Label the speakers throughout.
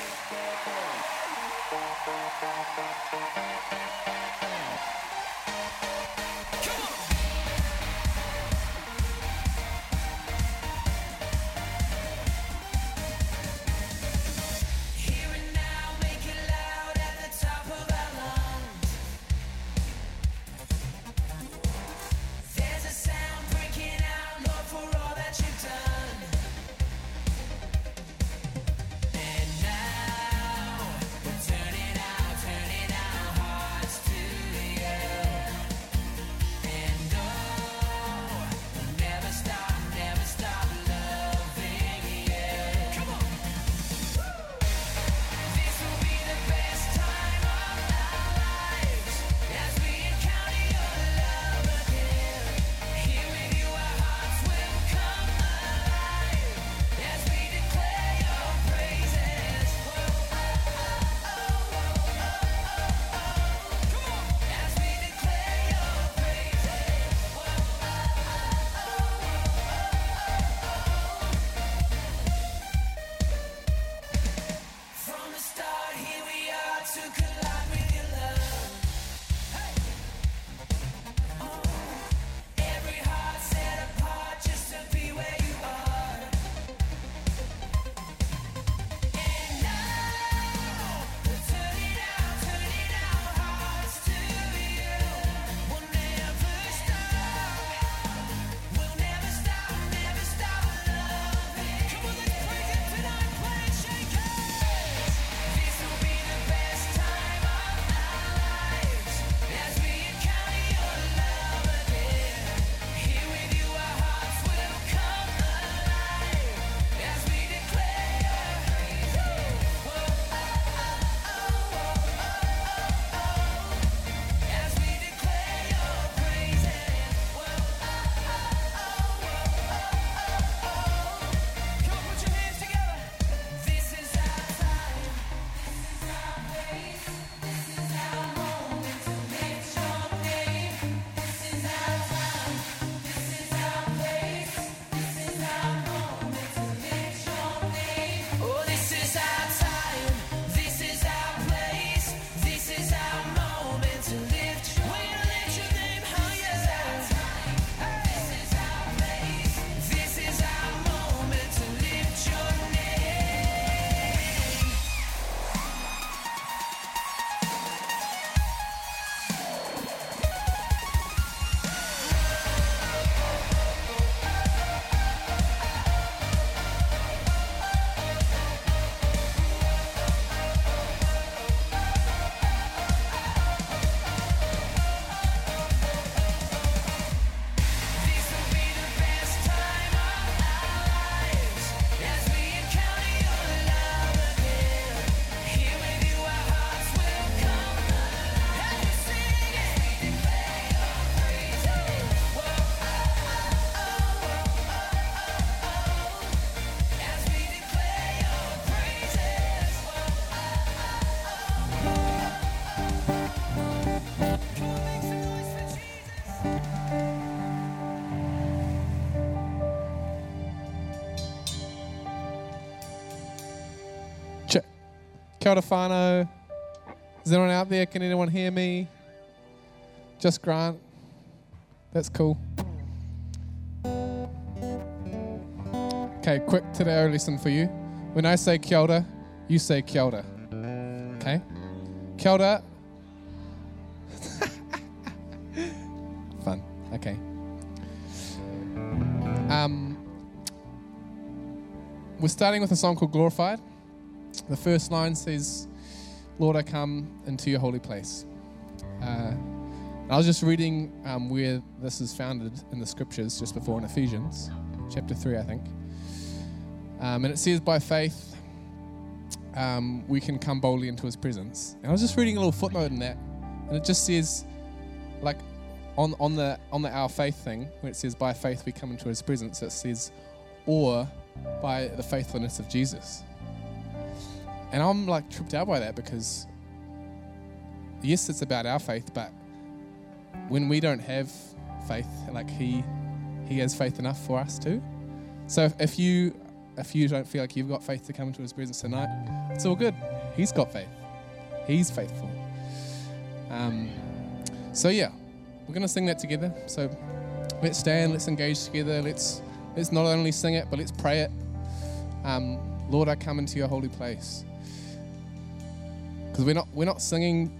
Speaker 1: Thank you. Ora. Is anyone out there? Can anyone hear me? Just Grant. That's cool. Okay, quick today lesson for you. When I say kia ora, you say kia ora. Okay? Kia ora. Fun. Okay. Um, we're starting with a song called Glorified. The first line says, Lord, I come into your holy place. Uh, I was just reading um, where this is founded in the scriptures just before in Ephesians, chapter 3, I think. Um, and it says, by faith, um, we can come boldly into his presence. And I was just reading a little footnote in that, and it just says, like, on, on, the, on the our faith thing, where it says, by faith we come into his presence, it says, or by the faithfulness of Jesus. And I'm like tripped out by that because, yes, it's about our faith, but when we don't have faith, like He, He has faith enough for us too. So if, you
Speaker 2: if you don't feel like you've got faith to come into His presence tonight, it's all good. He's got faith. He's faithful. Um, so yeah, we're gonna sing that together. So let's stand. Let's engage together. Let's let's not only sing it, but let's pray it. Um, Lord, I come into Your holy place because we're not we're not singing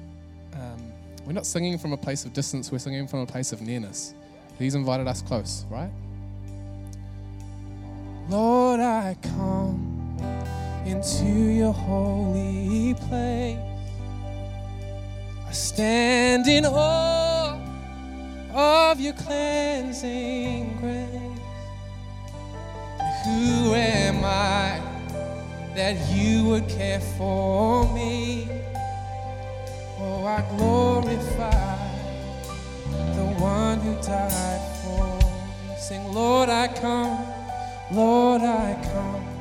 Speaker 2: um, we're not singing from a place of distance. We're singing from a place of nearness. He's invited us close, right? Lord, I come into your holy place. I stand in awe of your cleansing grace. Who am I that you would care for me? Oh, I glorify the one who died for me. Sing, Lord, I come. Lord, I come.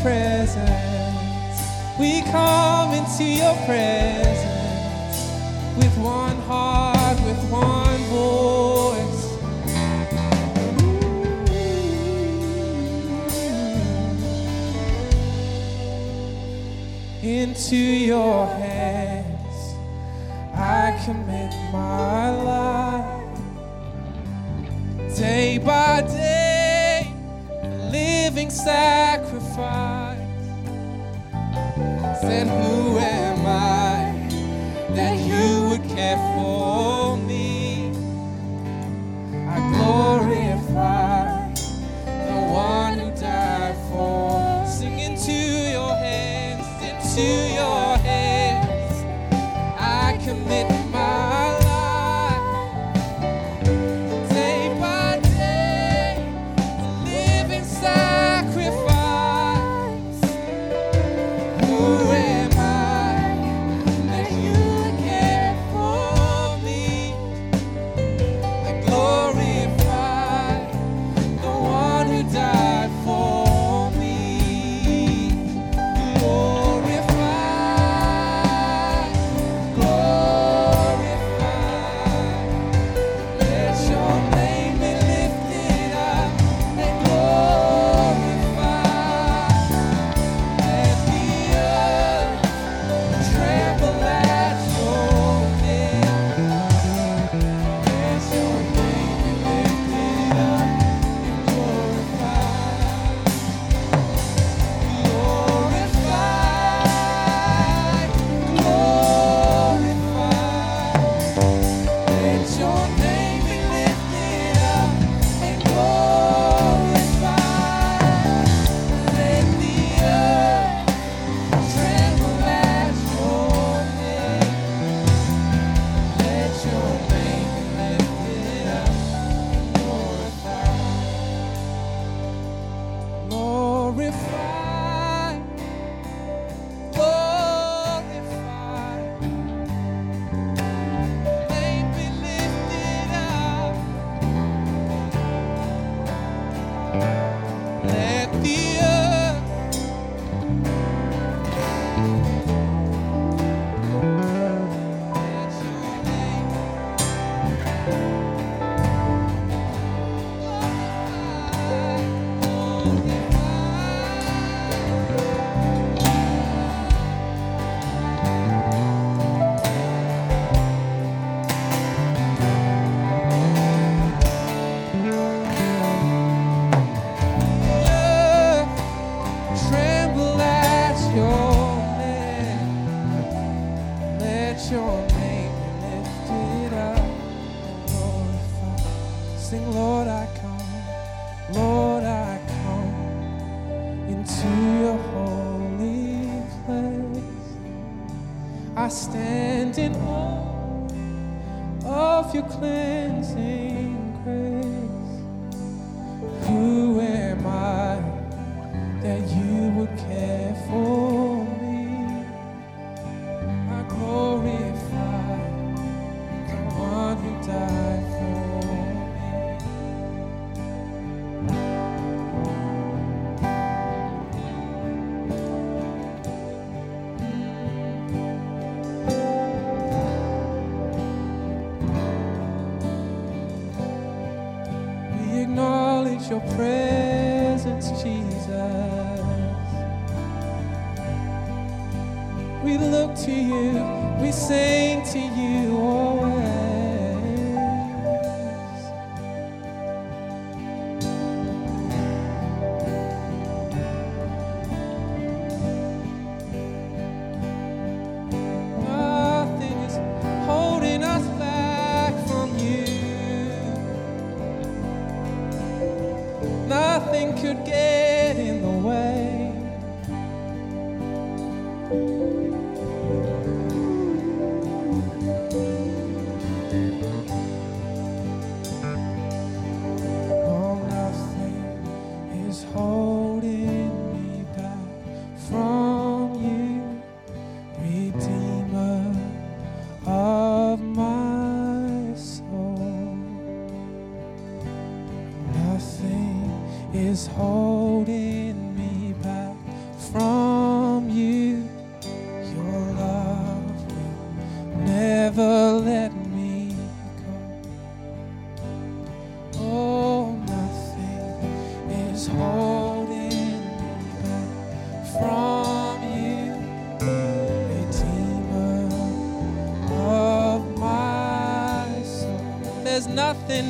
Speaker 2: Presence. We come into your presence with one heart, with one voice. Into your hands, I commit my life day by day living sacrifice. Said,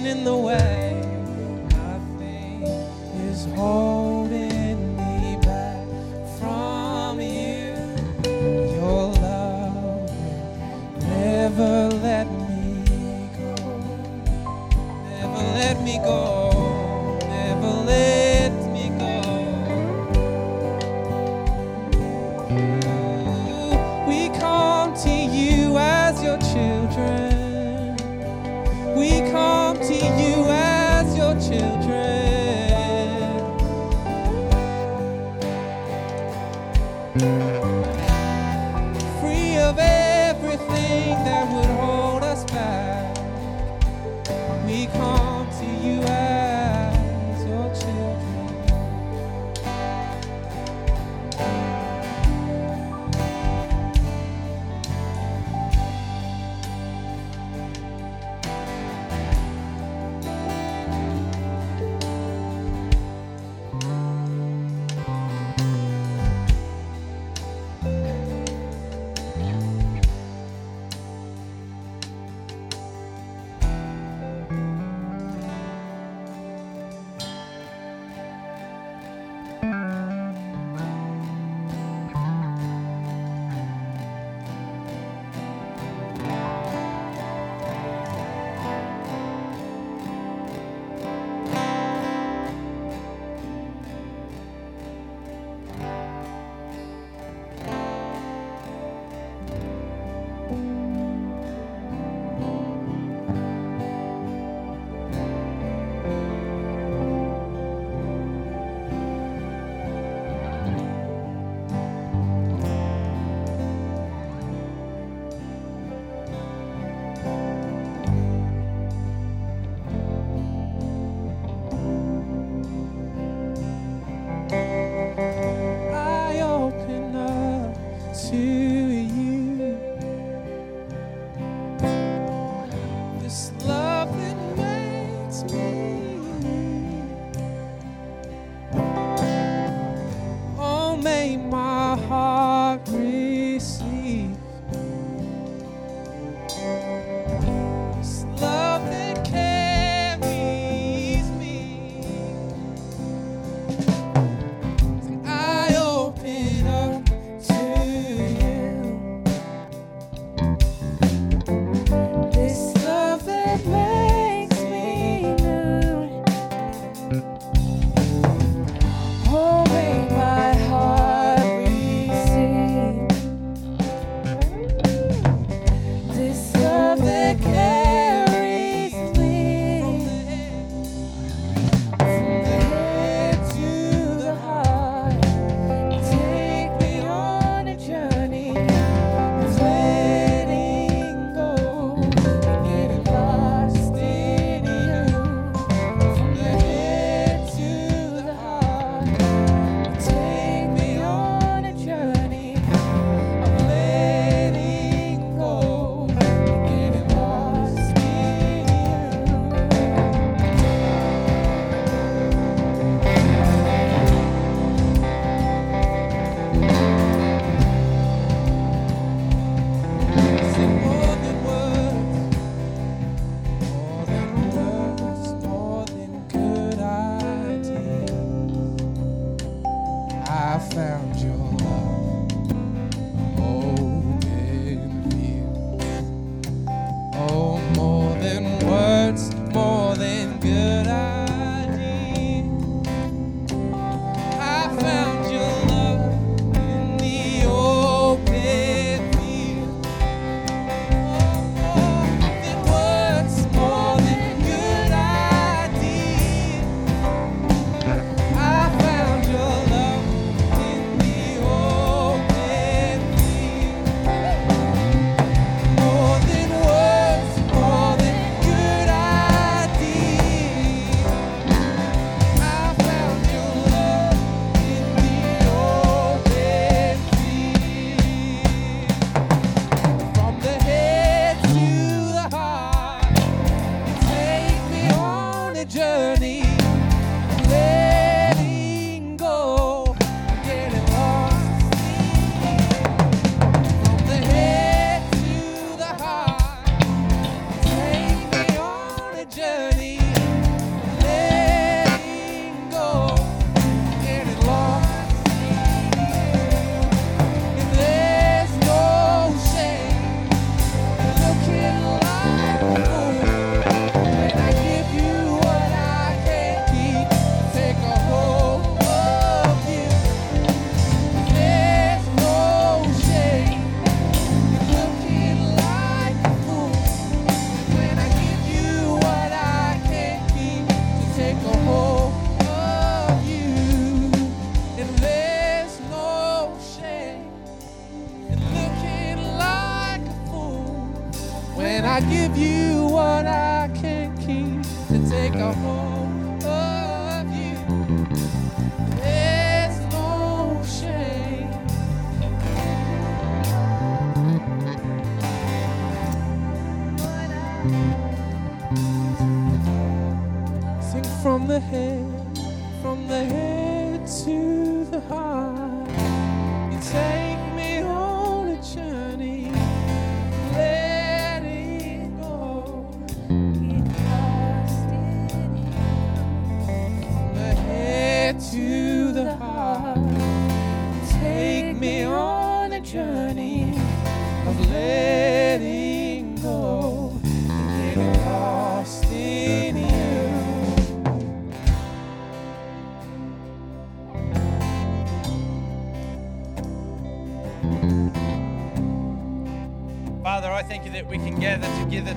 Speaker 2: in the way. Head,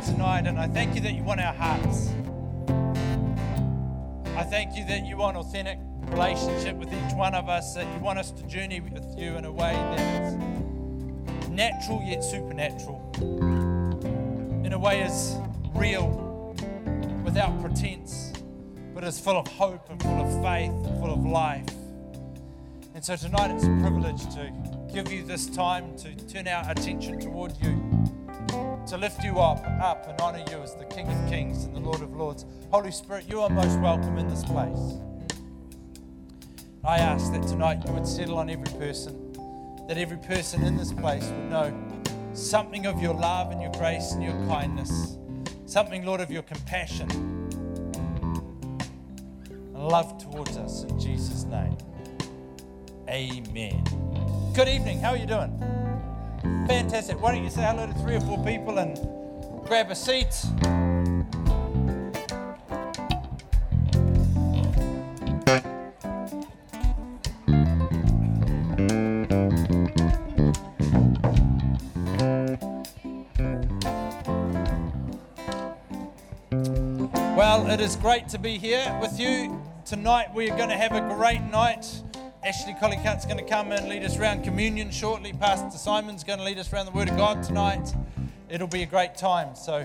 Speaker 3: tonight, and I thank you that you want our hearts. I thank you that you want authentic relationship with each one of us, that you want us to journey with you in a way that is natural yet supernatural, in a way is real, without pretense, but is full of hope and full of faith and full of life. And so tonight it's a privilege to give you this time to turn our attention toward you, to lift you up, up and honor you as the King of Kings and the Lord of Lords. Holy Spirit, you are most welcome in this place. I ask that tonight you would settle on every person, that every person in this place would know something of your love and your grace and your kindness, something, Lord, of your compassion and love towards us in Jesus' name. Amen. Good evening. How are you doing? Fantastic. Why don't you say hello to three or four people and grab a seat? Well, it is great to be here with you. Tonight we are going to have a great night. Ashley Collicutt's going to come and lead us around communion shortly. Pastor Simon's going to lead us around the Word of God tonight. It'll be a great time. So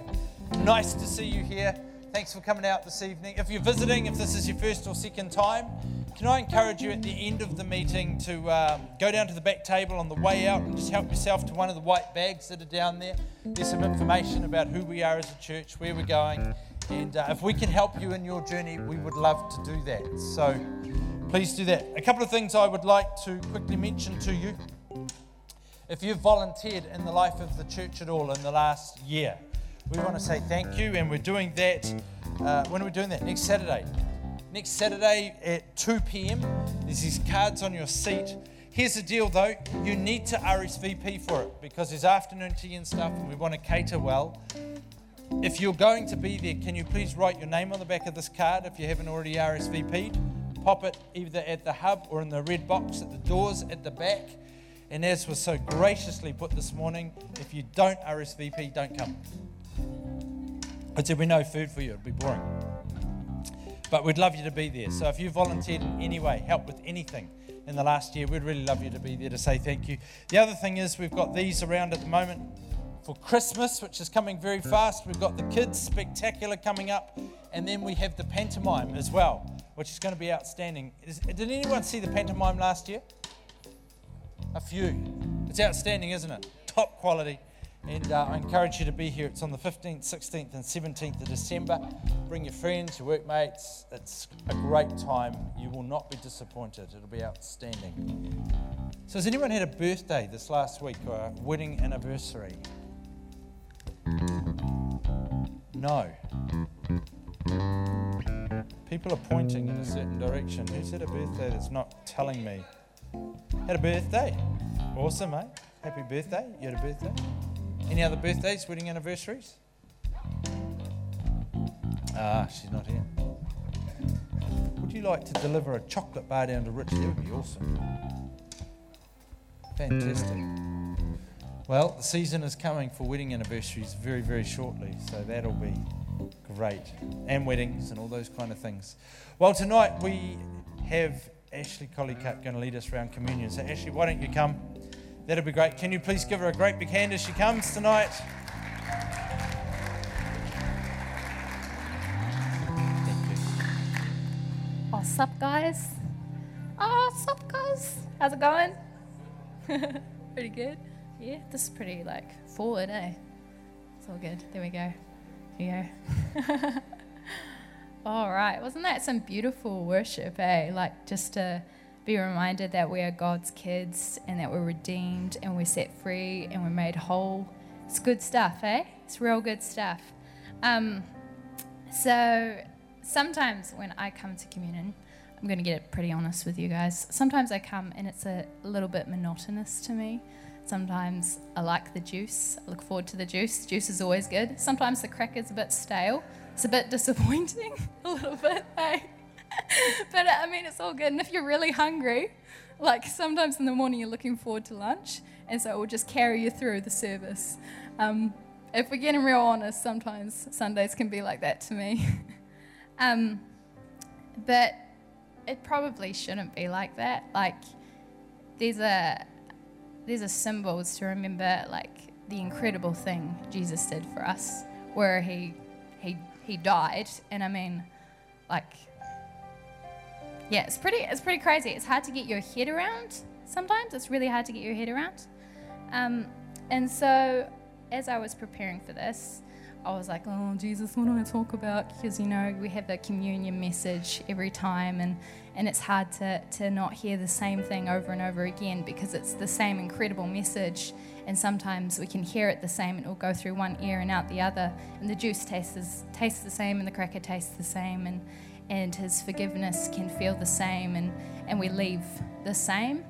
Speaker 3: nice to see you here. Thanks for coming out this evening. If you're visiting, if this is your first or second time, can I encourage you at the end of the meeting to um, go down to the back table on the way out and just help yourself to one of the white bags that are down there? There's some information about who we are as a church, where we're going, and uh, if we can help you in your journey, we would love to do that. So please do that. A couple of things I would like to quickly mention to you. If you've volunteered in the life of the church at all in the last year, we want to say thank you, and we're doing that. Uh, when are we doing that? Next Saturday. Next Saturday at 2 p.m. There's these cards on your seat. Here's the deal though you need to RSVP for it because there's afternoon tea and stuff, and we want to cater well. If you're going to be there, can you please write your name on the back of this card if you haven't already RSVP'd? Pop it either at the hub or in the red box at the doors at the back. And as was so graciously put this morning, if you don't RSVP, don't come. Because there'll be no food for you, it'll be boring. But we'd love you to be there. So if you volunteered in any way, help with anything in the last year, we'd really love you to be there to say thank you. The other thing is, we've got these around at the moment for Christmas, which is coming very fast. We've got the kids spectacular coming up, and then we have the pantomime as well, which is going to be outstanding. Is, did anyone see the pantomime last year? A few. It's outstanding, isn't it? Top quality. And uh, I encourage you to be here. It's on the 15th, 16th, and 17th of December. Bring your friends, your workmates. It's a great time. You will not be disappointed. It'll be outstanding. So, has anyone had a birthday this last week or a wedding anniversary? No. People are pointing in a certain direction. Who's had a birthday that's not telling me? Had a birthday. Awesome, eh? Happy birthday. You had a birthday? Any other birthdays, wedding anniversaries? Ah, she's not here. Would you like to deliver a chocolate bar down to Rich? That would be awesome. Fantastic. Well, the season is coming for wedding anniversaries very, very shortly, so that'll be great. And weddings and all those kind of things. Well, tonight we have Ashley Collicutt going to lead us around communion. So, Ashley, why don't you come? That'll be great. Can you please give her a great big hand as she comes tonight?
Speaker 4: What's up, guys? Oh, what's up, guys? How's it going? pretty good. Yeah, this is pretty like forward, eh? It's all good. There we go. Go. all right. Wasn't that some beautiful worship, eh? Like just to be reminded that we are God's kids and that we're redeemed and we're set free and we're made whole. It's good stuff, eh? It's real good stuff. Um, so sometimes when I come to communion, I'm going to get it pretty honest with you guys. Sometimes I come and it's a little bit monotonous to me. Sometimes I like the juice. I look forward to the juice. Juice is always good. Sometimes the cracker's a bit stale. It's a bit disappointing, a little bit, hey? but I mean, it's all good. And if you're really hungry, like sometimes in the morning you're looking forward to lunch, and so it will just carry you through the service. Um, if we're getting real honest, sometimes Sundays can be like that to me. um, but it probably shouldn't be like that. Like, these are these are symbols to remember like the incredible thing Jesus did for us, where he he he died, and I mean, like, yeah, it's pretty it's pretty crazy. It's hard to get your head around. Sometimes it's really hard to get your head around. Um, and so, as I was preparing for this, I was like, oh, Jesus, what do I talk about? Because, you know, we have the communion message every time, and, and it's hard to, to not hear the same thing over and over again because it's the same incredible message. And sometimes we can hear it the same, and it will go through one ear and out the other. And the juice tastes, tastes the same, and the cracker tastes the same, and, and his forgiveness can feel the same, and, and we leave the same.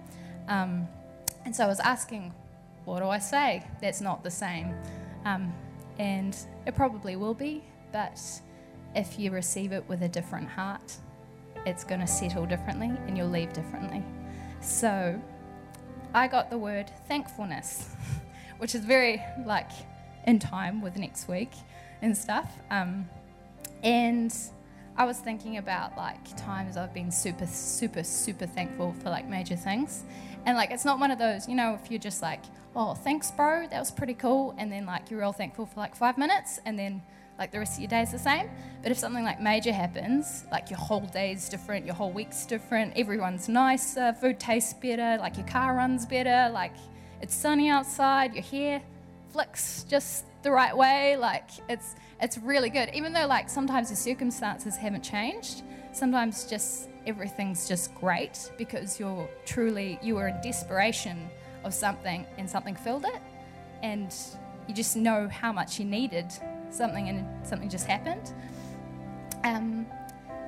Speaker 4: Um, and so I was asking, what do I say that's not the same? Um, and it probably will be, but if you receive it with a different heart, it's going to settle differently and you'll leave differently. So I got the word thankfulness, which is very like in time with next week and stuff. Um, and I was thinking about like times I've been super, super, super thankful for like major things. And like, it's not one of those, you know, if you're just like, oh, thanks, bro, that was pretty cool. And then like, you're all thankful for like five minutes and then like the rest of your day is the same. But if something like major happens, like your whole day's different, your whole week's different, everyone's nicer, food tastes better, like your car runs better, like it's sunny outside, your hair flicks just the right way, like it's it's really good. Even though like sometimes the circumstances haven't changed, sometimes just everything's just great because you're truly you were in desperation of something and something filled it and you just know how much you needed something and something just happened. Um,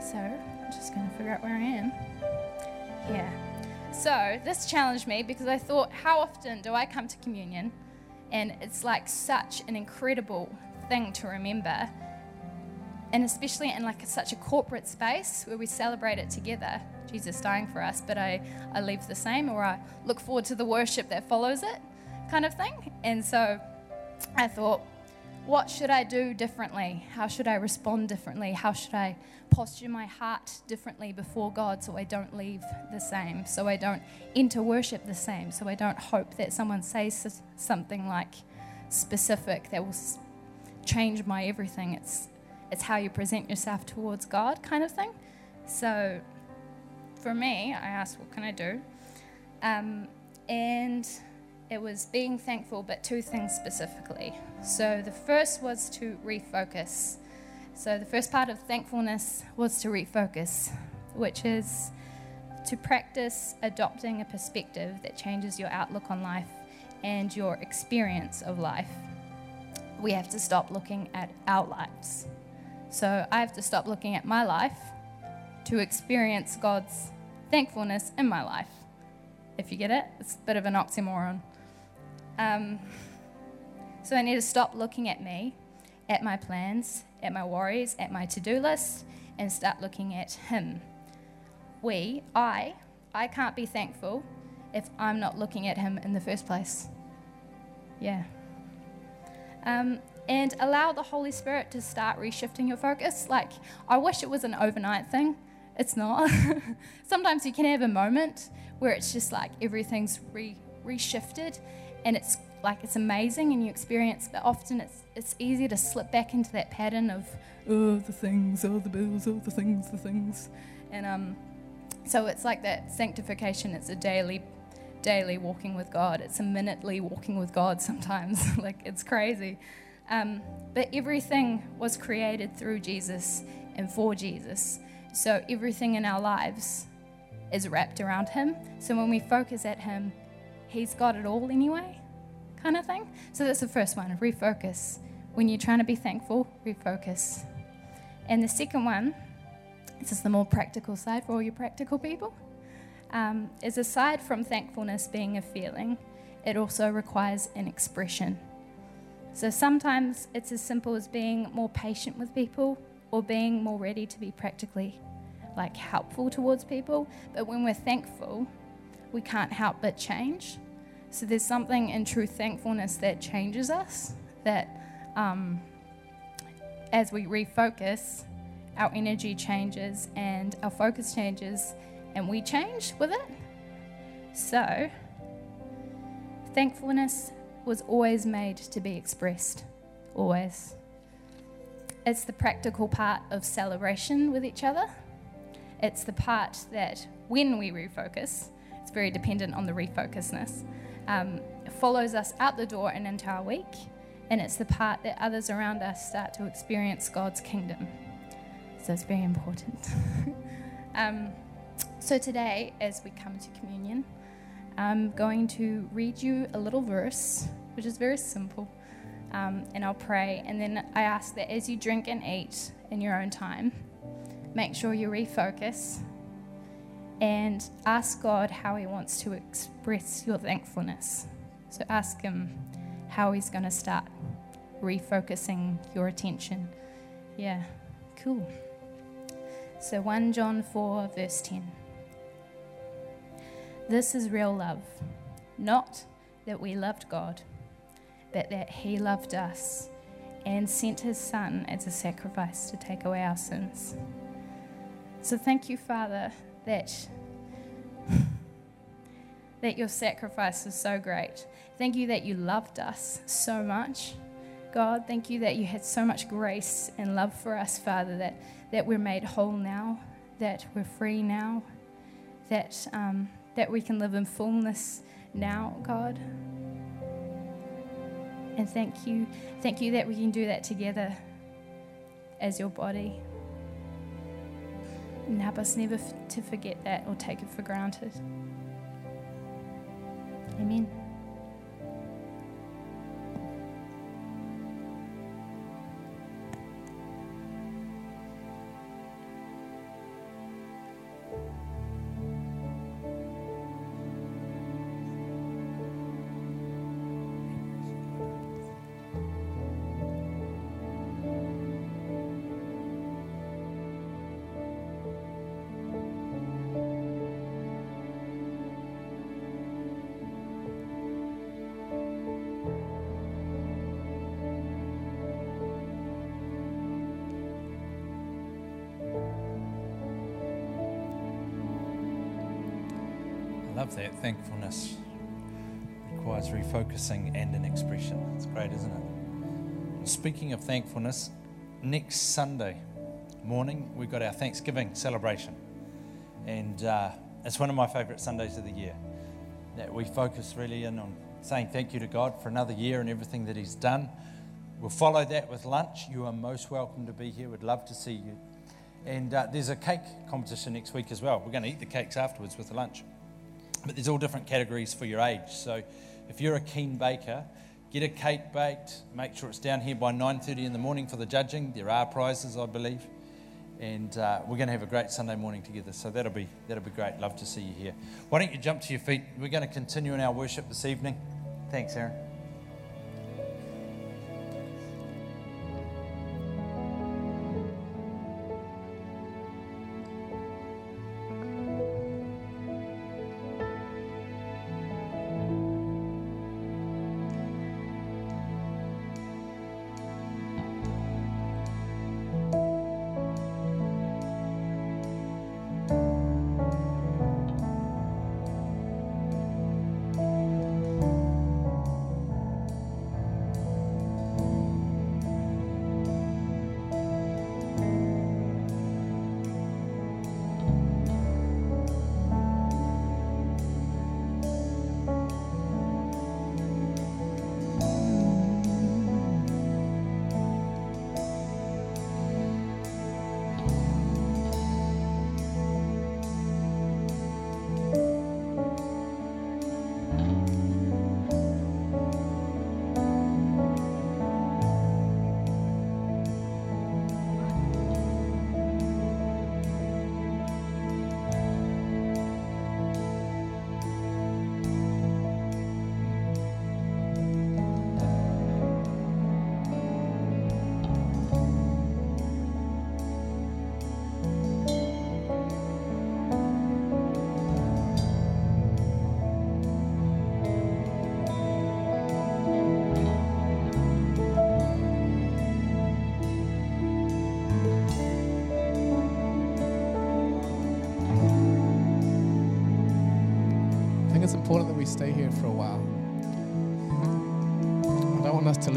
Speaker 4: so I'm just going to figure out where I am. Yeah. So this challenged me because I thought, how often do I come to communion? And it's like such an incredible thing to remember. And especially in like such a corporate space where we celebrate it together, Jesus dying for us, but I, I leave the same or I look forward to the worship that follows it kind of thing. And so I thought, what should I do differently? How should I respond differently? How should I posture my heart differently before God so I don't leave the same, so I don't enter worship the same, so I don't hope that someone says something like specific that will change my everything. It's it's how you present yourself towards God, kind of thing. So, for me, I asked, what can I do? Um, and it was being thankful, but two things specifically. So the first was to refocus. So the first part of thankfulness was to refocus, which is to practice adopting a perspective that changes your outlook on life and your experience of life. We have to stop looking at our lives. So I have to stop looking at my life to experience God's thankfulness in my life. If you get it, it's a bit of an oxymoron. Um, so I need to stop looking at me, at my plans, at my worries, at my to do list, and start looking at Him. We, I, I can't be thankful if I'm not looking at Him in the first place. Yeah. Um, and allow the Holy Spirit to start reshifting your focus. Like, I wish it was an overnight thing. It's not. Sometimes you can have a moment where it's just like everything's re- reshifted and it's like it's amazing and you experience, but often it's, it's easy to slip back into that pattern of, oh, the things, oh, the bills, oh, the things, the things. And um, so it's like that sanctification, it's a daily daily walking with God. It's a minutely walking with God sometimes. like it's crazy. Um, but everything was created through Jesus and for Jesus. So everything in our lives is wrapped around Him. So when we focus at Him, He's got it all anyway, kind of thing. So that's the first one refocus. When you're trying to be thankful, refocus. And the second one, this is the more practical side for all you practical people, um, is aside from thankfulness being a feeling, it also requires an expression. So sometimes it's as simple as being more patient with people or being more ready to be practically like helpful towards people. But when we're thankful, we can't help but change. So there's something in true thankfulness that changes us, that um, as we refocus, our energy changes and our focus changes and we change with it. So, thankfulness was always made to be expressed. Always. It's the practical part of celebration with each other. It's the part that, when we refocus, it's very dependent on the refocusedness, um, follows us out the door and into our week. And it's the part that others around us start to experience God's kingdom. So it's very important. um, so today, as we come to communion, I'm going to read you a little verse, which is very simple, um, and I'll pray. And then I ask that as you drink and eat in your own time, make sure you refocus and ask God how He wants to express your thankfulness. So ask Him how He's going to start refocusing your attention. Yeah, cool. So 1 John 4, verse 10. This is real love. Not that we loved God, but that He loved us and sent His Son as a sacrifice to take away our sins. So thank you, Father, that, that your sacrifice is so great. Thank you that you loved us so much. God, thank you that you had so much grace and love for us, Father, that, that we're made whole now, that we're free now, that. Um, that we can live in fullness now, God. And thank you, thank you that we can do that together as your body. And help us never f- to forget that or take it for granted. Amen.
Speaker 3: Love that. Thankfulness requires refocusing and an expression. It's great, isn't it? Speaking of thankfulness, next Sunday morning we've got our Thanksgiving celebration. And uh, it's one of my favourite Sundays of the year. That we focus really in on saying thank you to God for another year and everything that He's done. We'll follow that with lunch. You are most welcome to be here. We'd love to see you. And uh, there's a cake competition next week as well. We're going to eat the cakes afterwards with the lunch. But there's all different categories for your age. So if you're a keen baker, get a cake baked. Make sure it's down here by 9:30 in the morning for the judging. There are prizes, I believe, and uh, we're going to have a great Sunday morning together. So that'll be that'll be great. Love to see you here. Why don't you jump to your feet? We're going to continue in our worship this evening. Thanks, Aaron.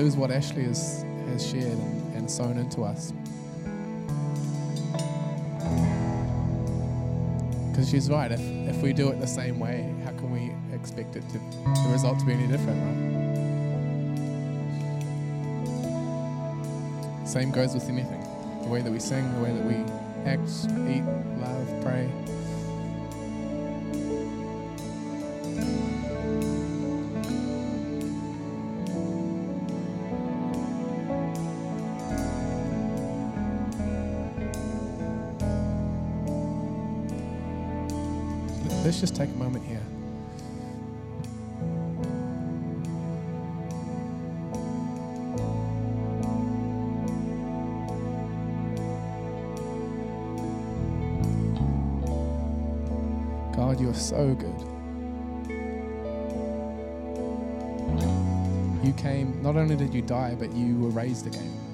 Speaker 5: Lose what Ashley has, has shared and, and sown into us. Because she's right. If, if we do it the same way, how can we expect it to the result to be any different, right? Same goes with anything. The way that we sing, the way that we act, eat, love, pray. Let's just take a moment here. God, you are so good. You came, not only did you die, but you were raised again.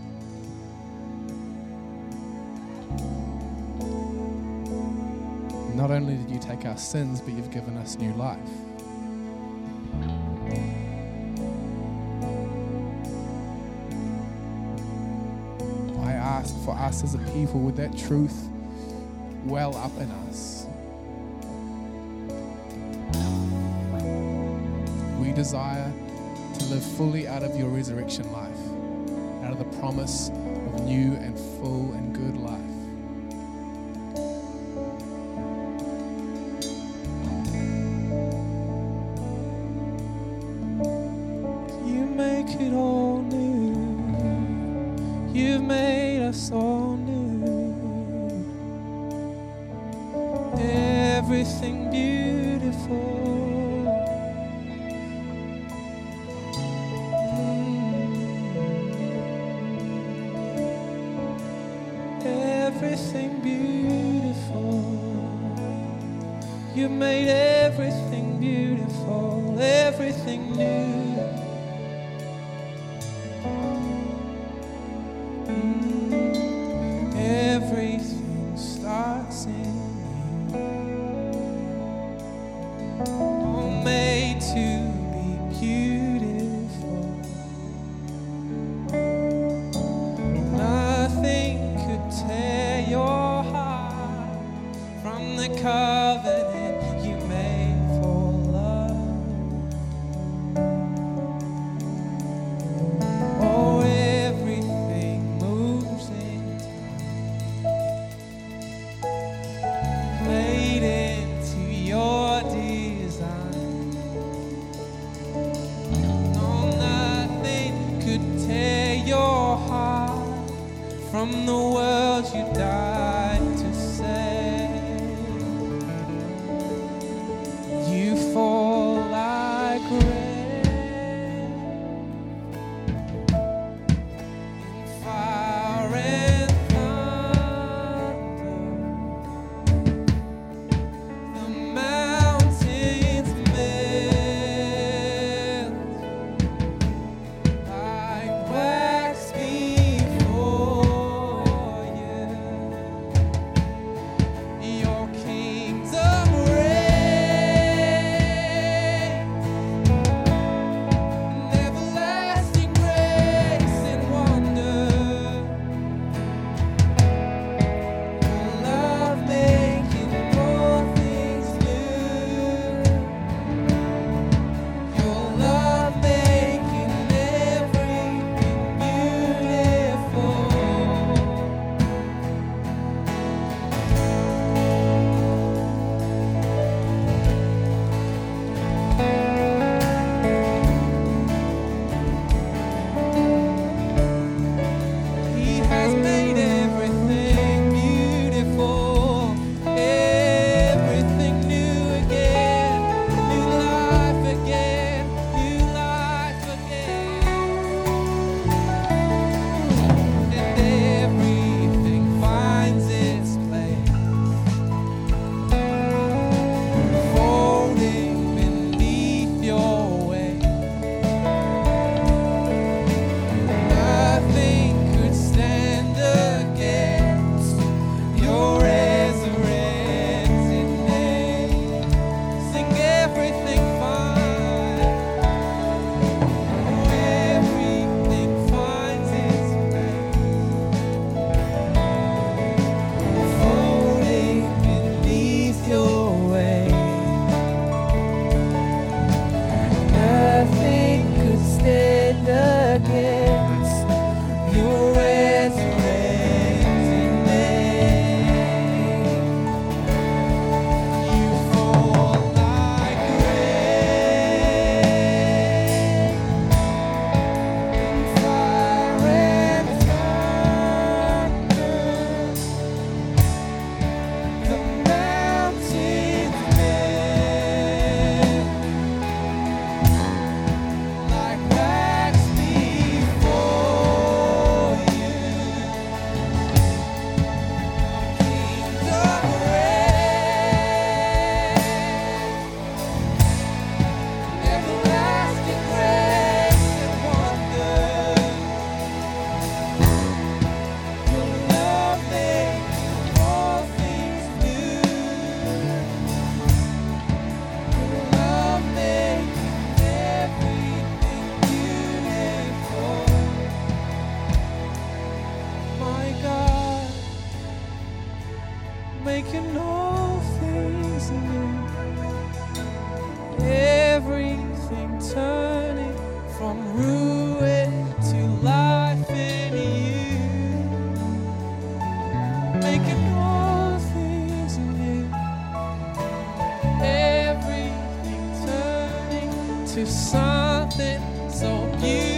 Speaker 5: Not only did you take our sins, but you've given us new life. I ask for us as a people with that truth well up in us. We desire to live fully out of your resurrection life, out of the promise of new and full and good life. To
Speaker 2: something so beautiful.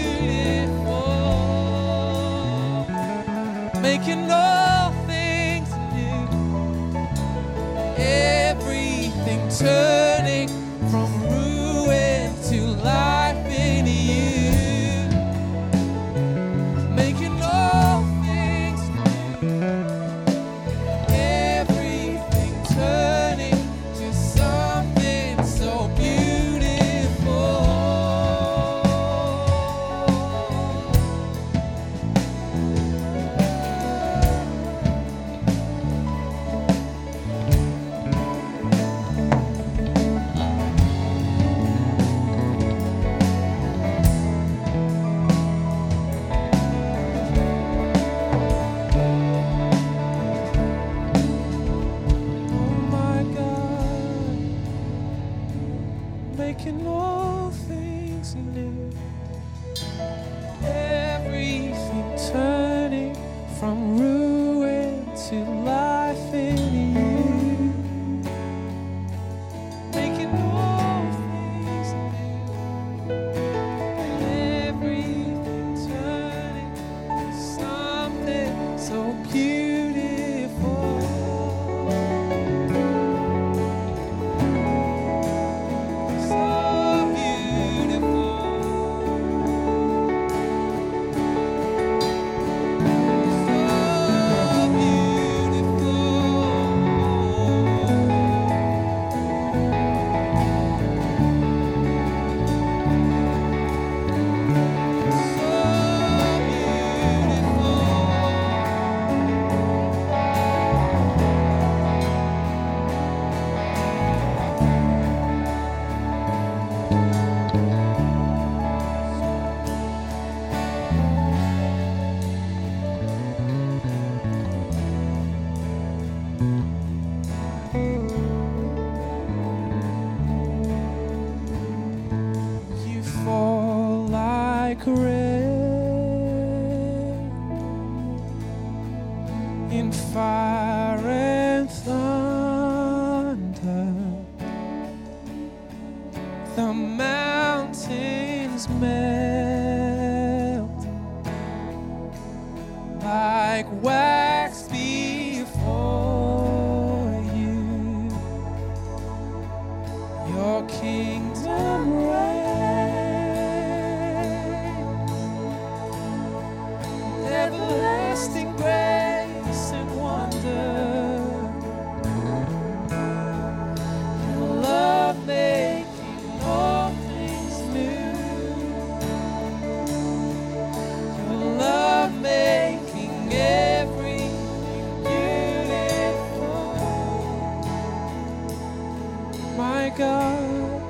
Speaker 2: God,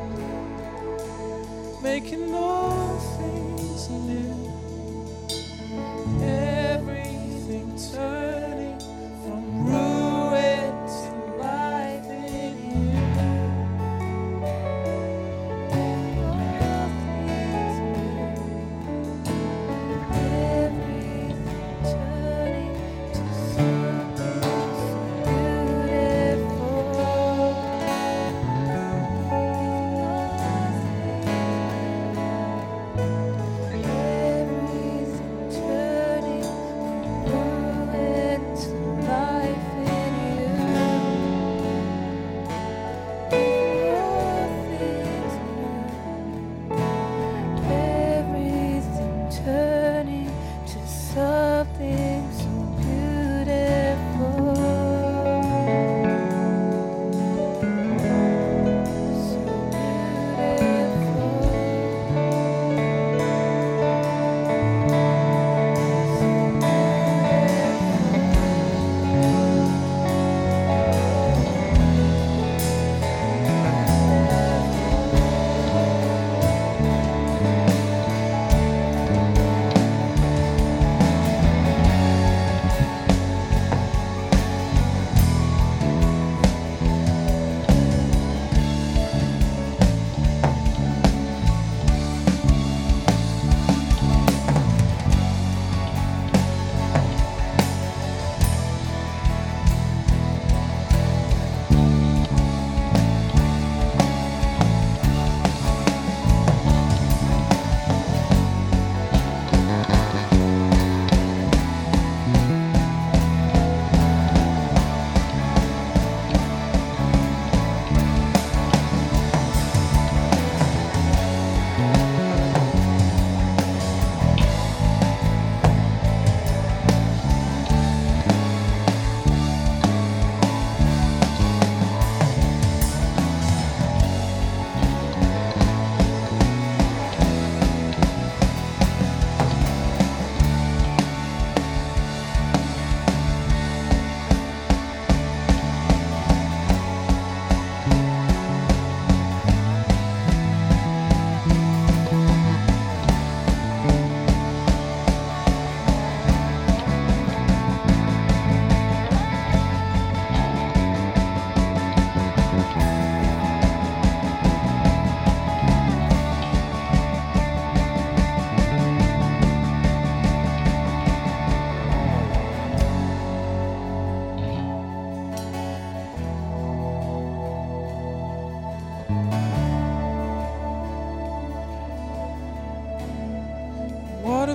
Speaker 2: making all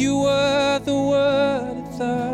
Speaker 2: You were the Word at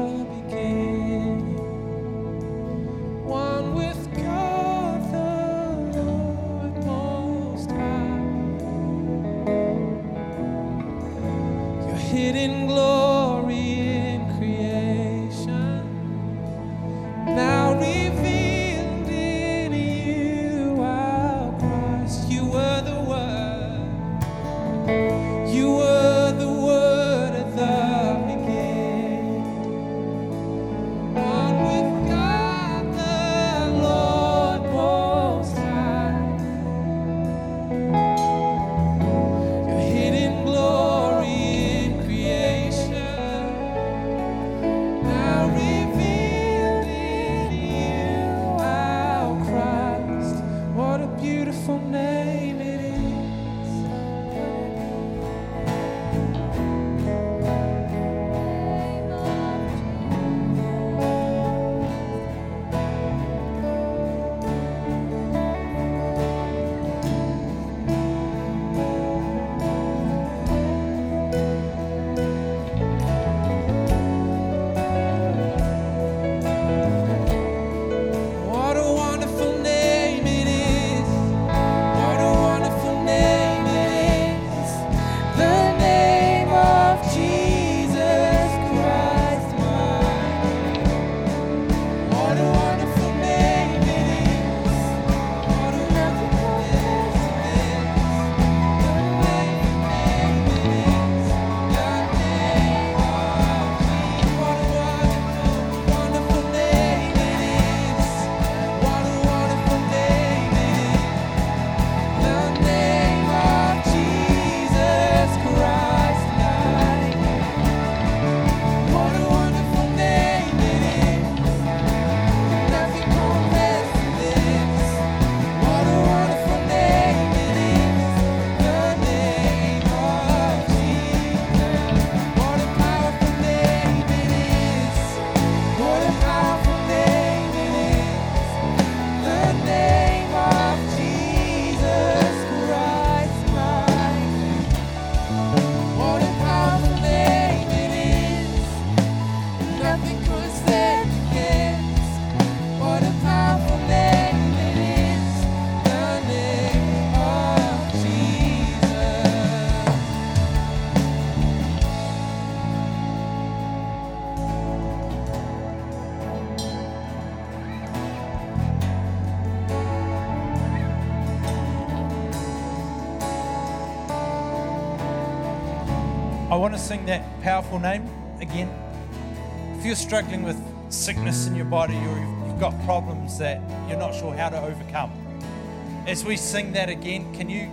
Speaker 3: sing that powerful name again. If you're struggling with sickness in your body or you've got problems that you're not sure how to overcome, as we sing that again, can you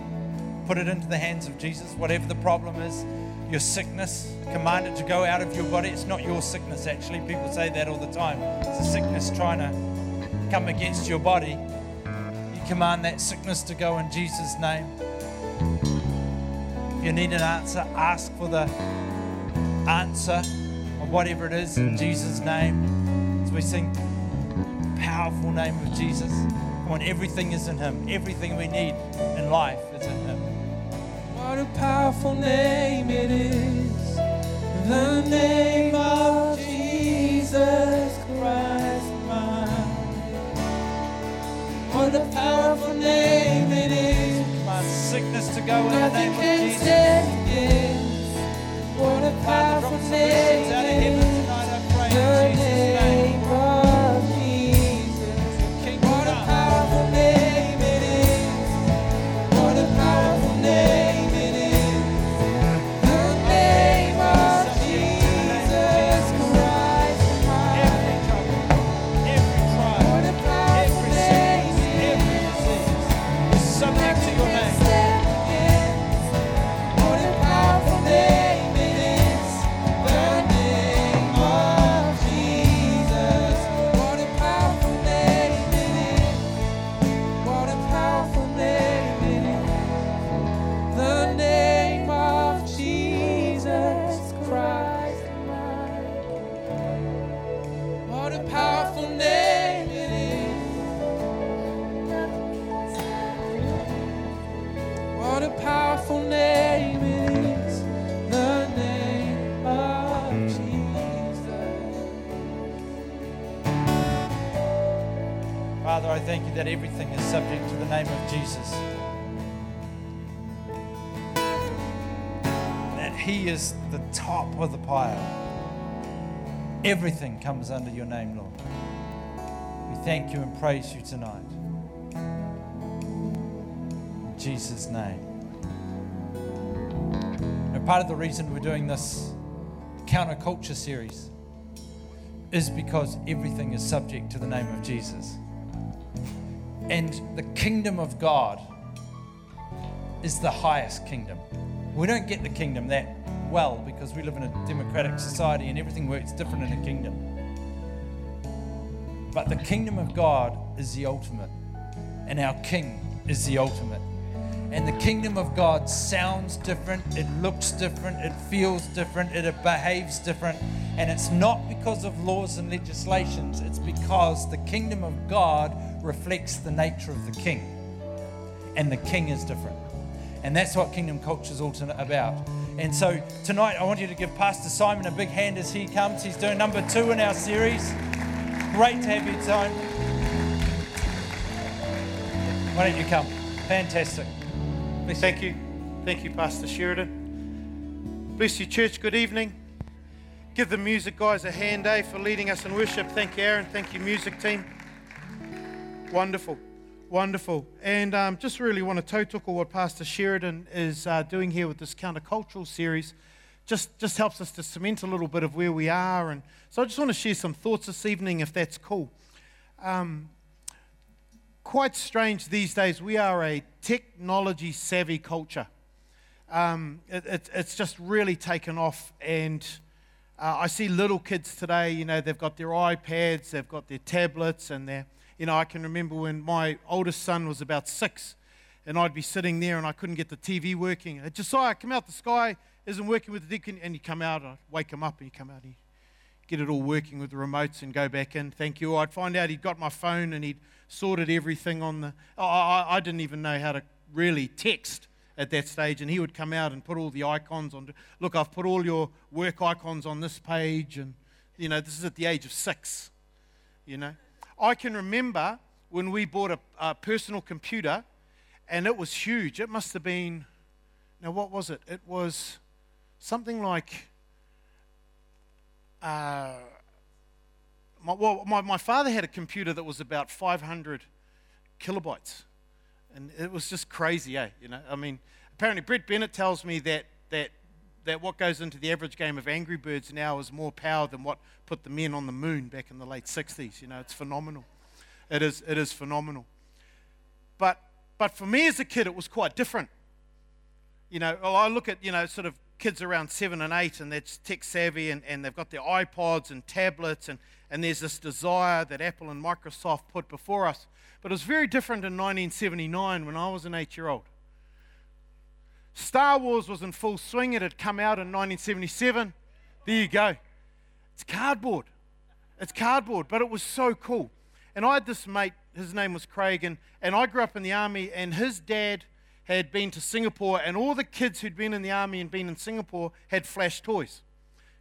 Speaker 3: put it into the hands of Jesus? Whatever the problem is, your sickness, command it to go out of your body. It's not your sickness, actually. People say that all the time. It's a sickness trying to come against your body. You command that sickness to go in Jesus' name. If you need an answer, ask for the answer or whatever it is in mm. Jesus' name. As we sing, powerful name of Jesus. Come on, everything is in Him. Everything we need in life is in Him.
Speaker 2: What a powerful name it is. The name of Jesus Christ, mine. What a powerful name it is.
Speaker 3: My sickness to go in the name of
Speaker 2: can
Speaker 3: Jesus.
Speaker 2: What a powerful name
Speaker 3: That everything is subject to the name of Jesus. That He is the top of the pile. Everything comes under your name, Lord. We thank you and praise you tonight. In Jesus' name. Now, part of the reason we're doing this counterculture series is because everything is subject to the name of Jesus. And the kingdom of God is the highest kingdom. We don't get the kingdom that well because we live in a democratic society and everything works different in a kingdom. But the kingdom of God is the ultimate, and our king is the ultimate. And the kingdom of God sounds different, it looks different, it feels different, it behaves different. And it's not because of laws and legislations, it's because the kingdom of God reflects the nature of the king. And the king is different. And that's what kingdom culture is all about. And so tonight, I want you to give Pastor Simon a big hand as he comes. He's doing number two in our series. Great to have you, Simon. Why don't you come? Fantastic. Bless you.
Speaker 1: Thank you. Thank you, Pastor Sheridan. Bless you, church. Good evening. Give the music guys a hand, eh, for leading us in worship. Thank you, Aaron. Thank you, music team. Wonderful. Wonderful. And um, just really want to tackle what Pastor Sheridan is uh, doing here with this countercultural series. Just, just helps us to cement a little bit of where we are. And so I just want to share some thoughts this evening, if that's cool. Um, quite strange these days. We are a technology savvy culture. Um, it, it, it's just really taken off, and uh, I see little kids today. You know, they've got their iPads, they've got their tablets, and their. You know, I can remember when my oldest son was about six, and I'd be sitting there and I couldn't get the TV working. And Josiah, come out. The sky isn't working with the deacon, and you come out. I'd wake him up, and you come out. And get it all working with the remotes and go back in. Thank you. I'd find out he'd got my phone and he'd sorted everything on the. I, I didn't even know how to really text at that stage, and he would come out and put all the icons on. Look, I've put all your work icons on this page, and you know this is at the age of six. You know, I can remember when we bought a, a personal computer, and it was huge. It must have been. Now, what was it? It was something like uh, my, well, my, my father had a computer that was about 500 kilobytes. And it was just crazy, eh? You know, I mean, apparently Brett Bennett tells me that, that, that what goes into the average game of Angry Birds now is more power than what put the men on the moon back in the late 60s. You know, it's phenomenal. It is, it is phenomenal. But, but for me as a kid, it was quite different. You know, I look at, you know, sort of kids around seven and eight, and they're tech savvy, and, and they've got their iPods and tablets, and, and there's this desire that Apple and Microsoft put before us. But it was very different in 1979 when I was an eight year old. Star Wars was in full swing. It had come out in 1977. There you go. It's cardboard. It's cardboard, but it was so cool. And I had this mate, his name was Craig, and, and I grew up in the army, and his dad had been to Singapore, and all the kids who'd been in the army and been in Singapore had flash toys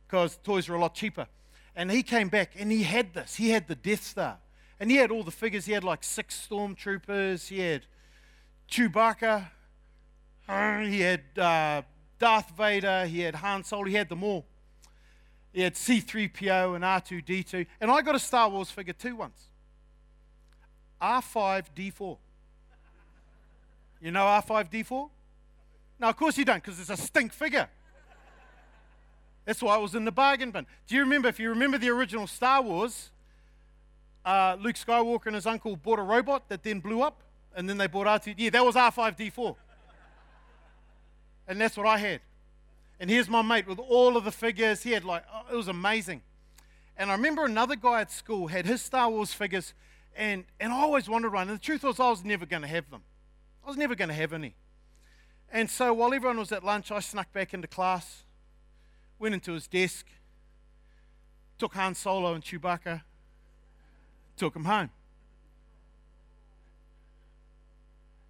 Speaker 1: because toys were a lot cheaper. And he came back and he had this. He had the Death Star. And he had all the figures. He had like six stormtroopers. He had Chewbacca. He had uh, Darth Vader. He had Han Solo. He had them all. He had C3PO and R2D2. And I got a Star Wars figure too once R5D4. You know R5D4? No, of course you don't, because it's a stink figure. That's why it was in the bargain bin. Do you remember, if you remember the original Star Wars, uh, Luke Skywalker and his uncle bought a robot that then blew up, and then they bought R2. Yeah, that was R5D4. And that's what I had. And here's my mate with all of the figures. He had like, oh, it was amazing. And I remember another guy at school had his Star Wars figures, and, and I always wanted one. And the truth was, I was never going to have them. I was never going to have any. And so while everyone was at lunch, I snuck back into class, went into his desk, took Han Solo and Chewbacca, Took him home.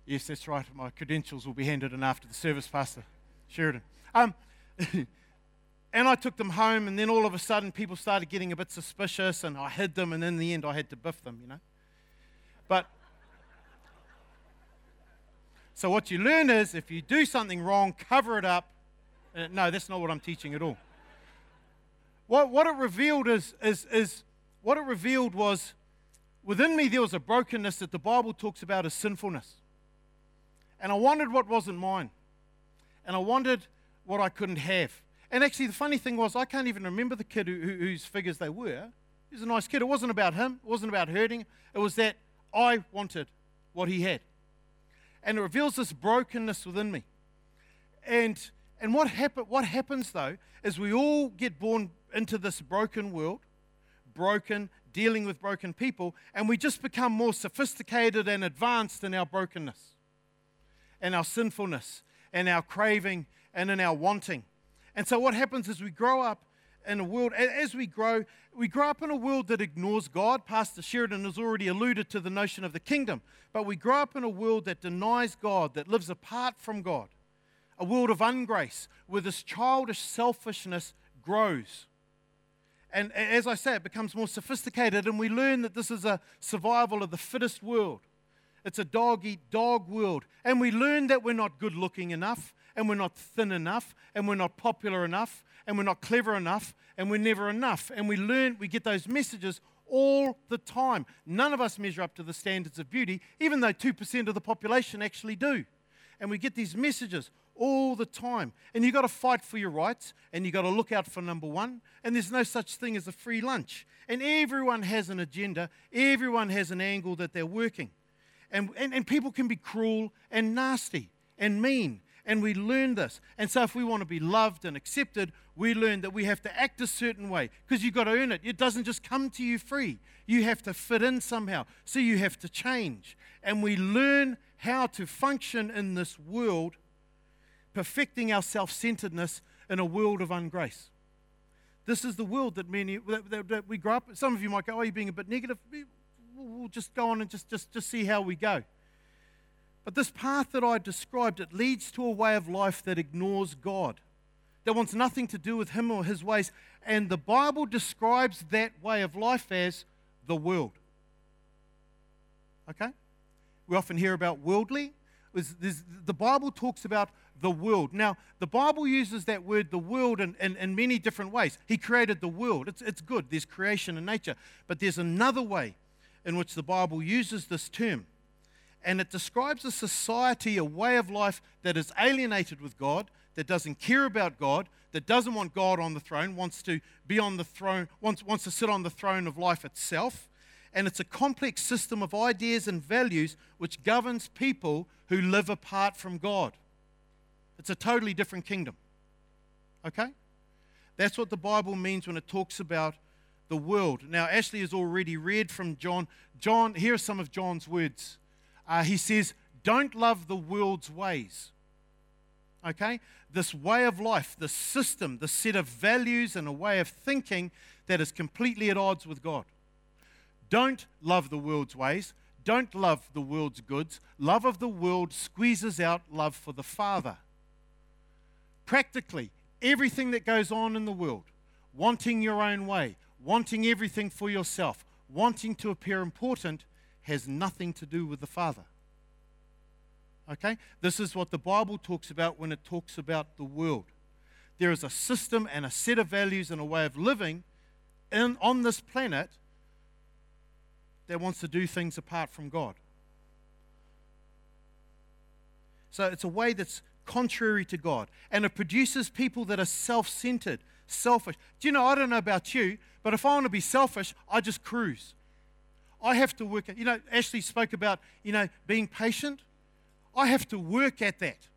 Speaker 1: Yes, that's right. My credentials will be handed in after the service, Pastor Sheridan. Um, and I took them home, and then all of a sudden, people started getting a bit suspicious, and I hid them, and in the end, I had to biff them, you know. But so what you learn is if you do something wrong, cover it up. Uh, no, that's not what I'm teaching at all. What, what it revealed is, is, is what it revealed was within me there was a brokenness that the Bible talks about as sinfulness. And I wanted what wasn't mine. And I wanted what I couldn't have. And actually, the funny thing was, I can't even remember the kid who, who, whose figures they were. He was a nice kid. It wasn't about him, it wasn't about hurting. It was that I wanted what he had. And it reveals this brokenness within me. And, and what, happen, what happens, though, is we all get born into this broken world, broken, dealing with broken people, and we just become more sophisticated and advanced in our brokenness and our sinfulness and our craving and in our wanting. And so what happens is we grow up in a world, as we grow, we grow up in a world that ignores God. Pastor Sheridan has already alluded to the notion of the kingdom. But we grow up in a world that denies God, that lives apart from God, a world of ungrace, where this childish selfishness grows. And as I say, it becomes more sophisticated, and we learn that this is a survival of the fittest world. It's a dog eat dog world. And we learn that we're not good looking enough, and we're not thin enough, and we're not popular enough, and we're not clever enough, and we're never enough. And we learn, we get those messages all the time. None of us measure up to the standards of beauty, even though 2% of the population actually do. And we get these messages all the time. And you've got to fight for your rights, and you've got to look out for number one. And there's no such thing as a free lunch. And everyone has an agenda, everyone has an angle that they're working. And, and, and people can be cruel and nasty and mean and we learn this. And so, if we want to be loved and accepted, we learn that we have to act a certain way because you've got to earn it. It doesn't just come to you free, you have to fit in somehow. So, you have to change. And we learn how to function in this world, perfecting our self centeredness in a world of ungrace. This is the world that many that, that, that we grow up. Some of you might go, "Oh, you're being a bit negative." We'll just go on and just just just see how we go. But this path that I described, it leads to a way of life that ignores God, that wants nothing to do with Him or His ways. And the Bible describes that way of life as the world. Okay? We often hear about worldly. The Bible talks about the world. Now, the Bible uses that word, the world, in, in, in many different ways. He created the world. It's, it's good, there's creation and nature. But there's another way in which the Bible uses this term and it describes a society, a way of life that is alienated with God, that doesn't care about God, that doesn't want God on the throne, wants to be on the throne, wants, wants to sit on the throne of life itself. And it's a complex system of ideas and values which governs people who live apart from God. It's a totally different kingdom. Okay? That's what the Bible means when it talks about the world. Now, Ashley has already read from John. John, here are some of John's words uh, he says, don't love the world's ways. Okay? This way of life, the system, the set of values and a way of thinking that is completely at odds with God. Don't love the world's ways. Don't love the world's goods. Love of the world squeezes out love for the Father. Practically, everything that goes on in the world, wanting your own way, wanting everything for yourself, wanting to appear important, has nothing to do with the Father. Okay? This is what the Bible talks about when it talks about the world. There is a system and a set of values and a way of living in, on this planet that wants to do things apart from God. So it's a way that's contrary to God. And it produces people that are self centered, selfish. Do you know, I don't know about you, but if I want to be selfish, I just cruise. I have to work at, you know, Ashley spoke about, you know, being patient. I have to work at that.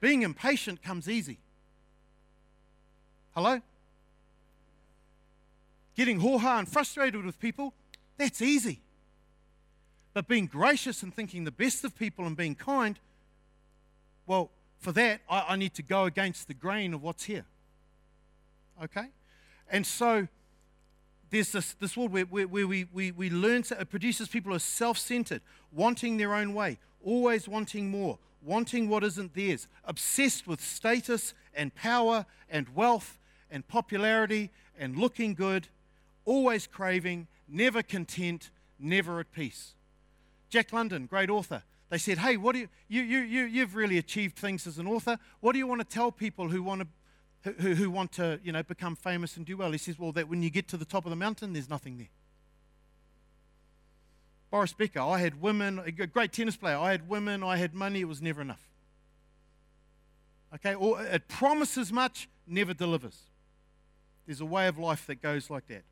Speaker 1: Being impatient comes easy. Hello? Getting hoha and frustrated with people, that's easy. But being gracious and thinking the best of people and being kind, well, for that, I, I need to go against the grain of what's here. Okay? And so, there's this, this world where, where, where we, we, we learn, to, it produces people who are self centered, wanting their own way, always wanting more, wanting what isn't theirs, obsessed with status and power and wealth and popularity and looking good, always craving, never content, never at peace. Jack London, great author. They said, Hey, what do you, you, you, you, you've really achieved things as an author. What do you want to tell people who want to who, who want to, you know, become famous and do well. He says, well, that when you get to the top of the mountain, there's nothing there. Boris Becker, I had women, a great tennis player. I had women, I had money, it was never enough. Okay, or it promises much, never delivers. There's a way of life that goes like that.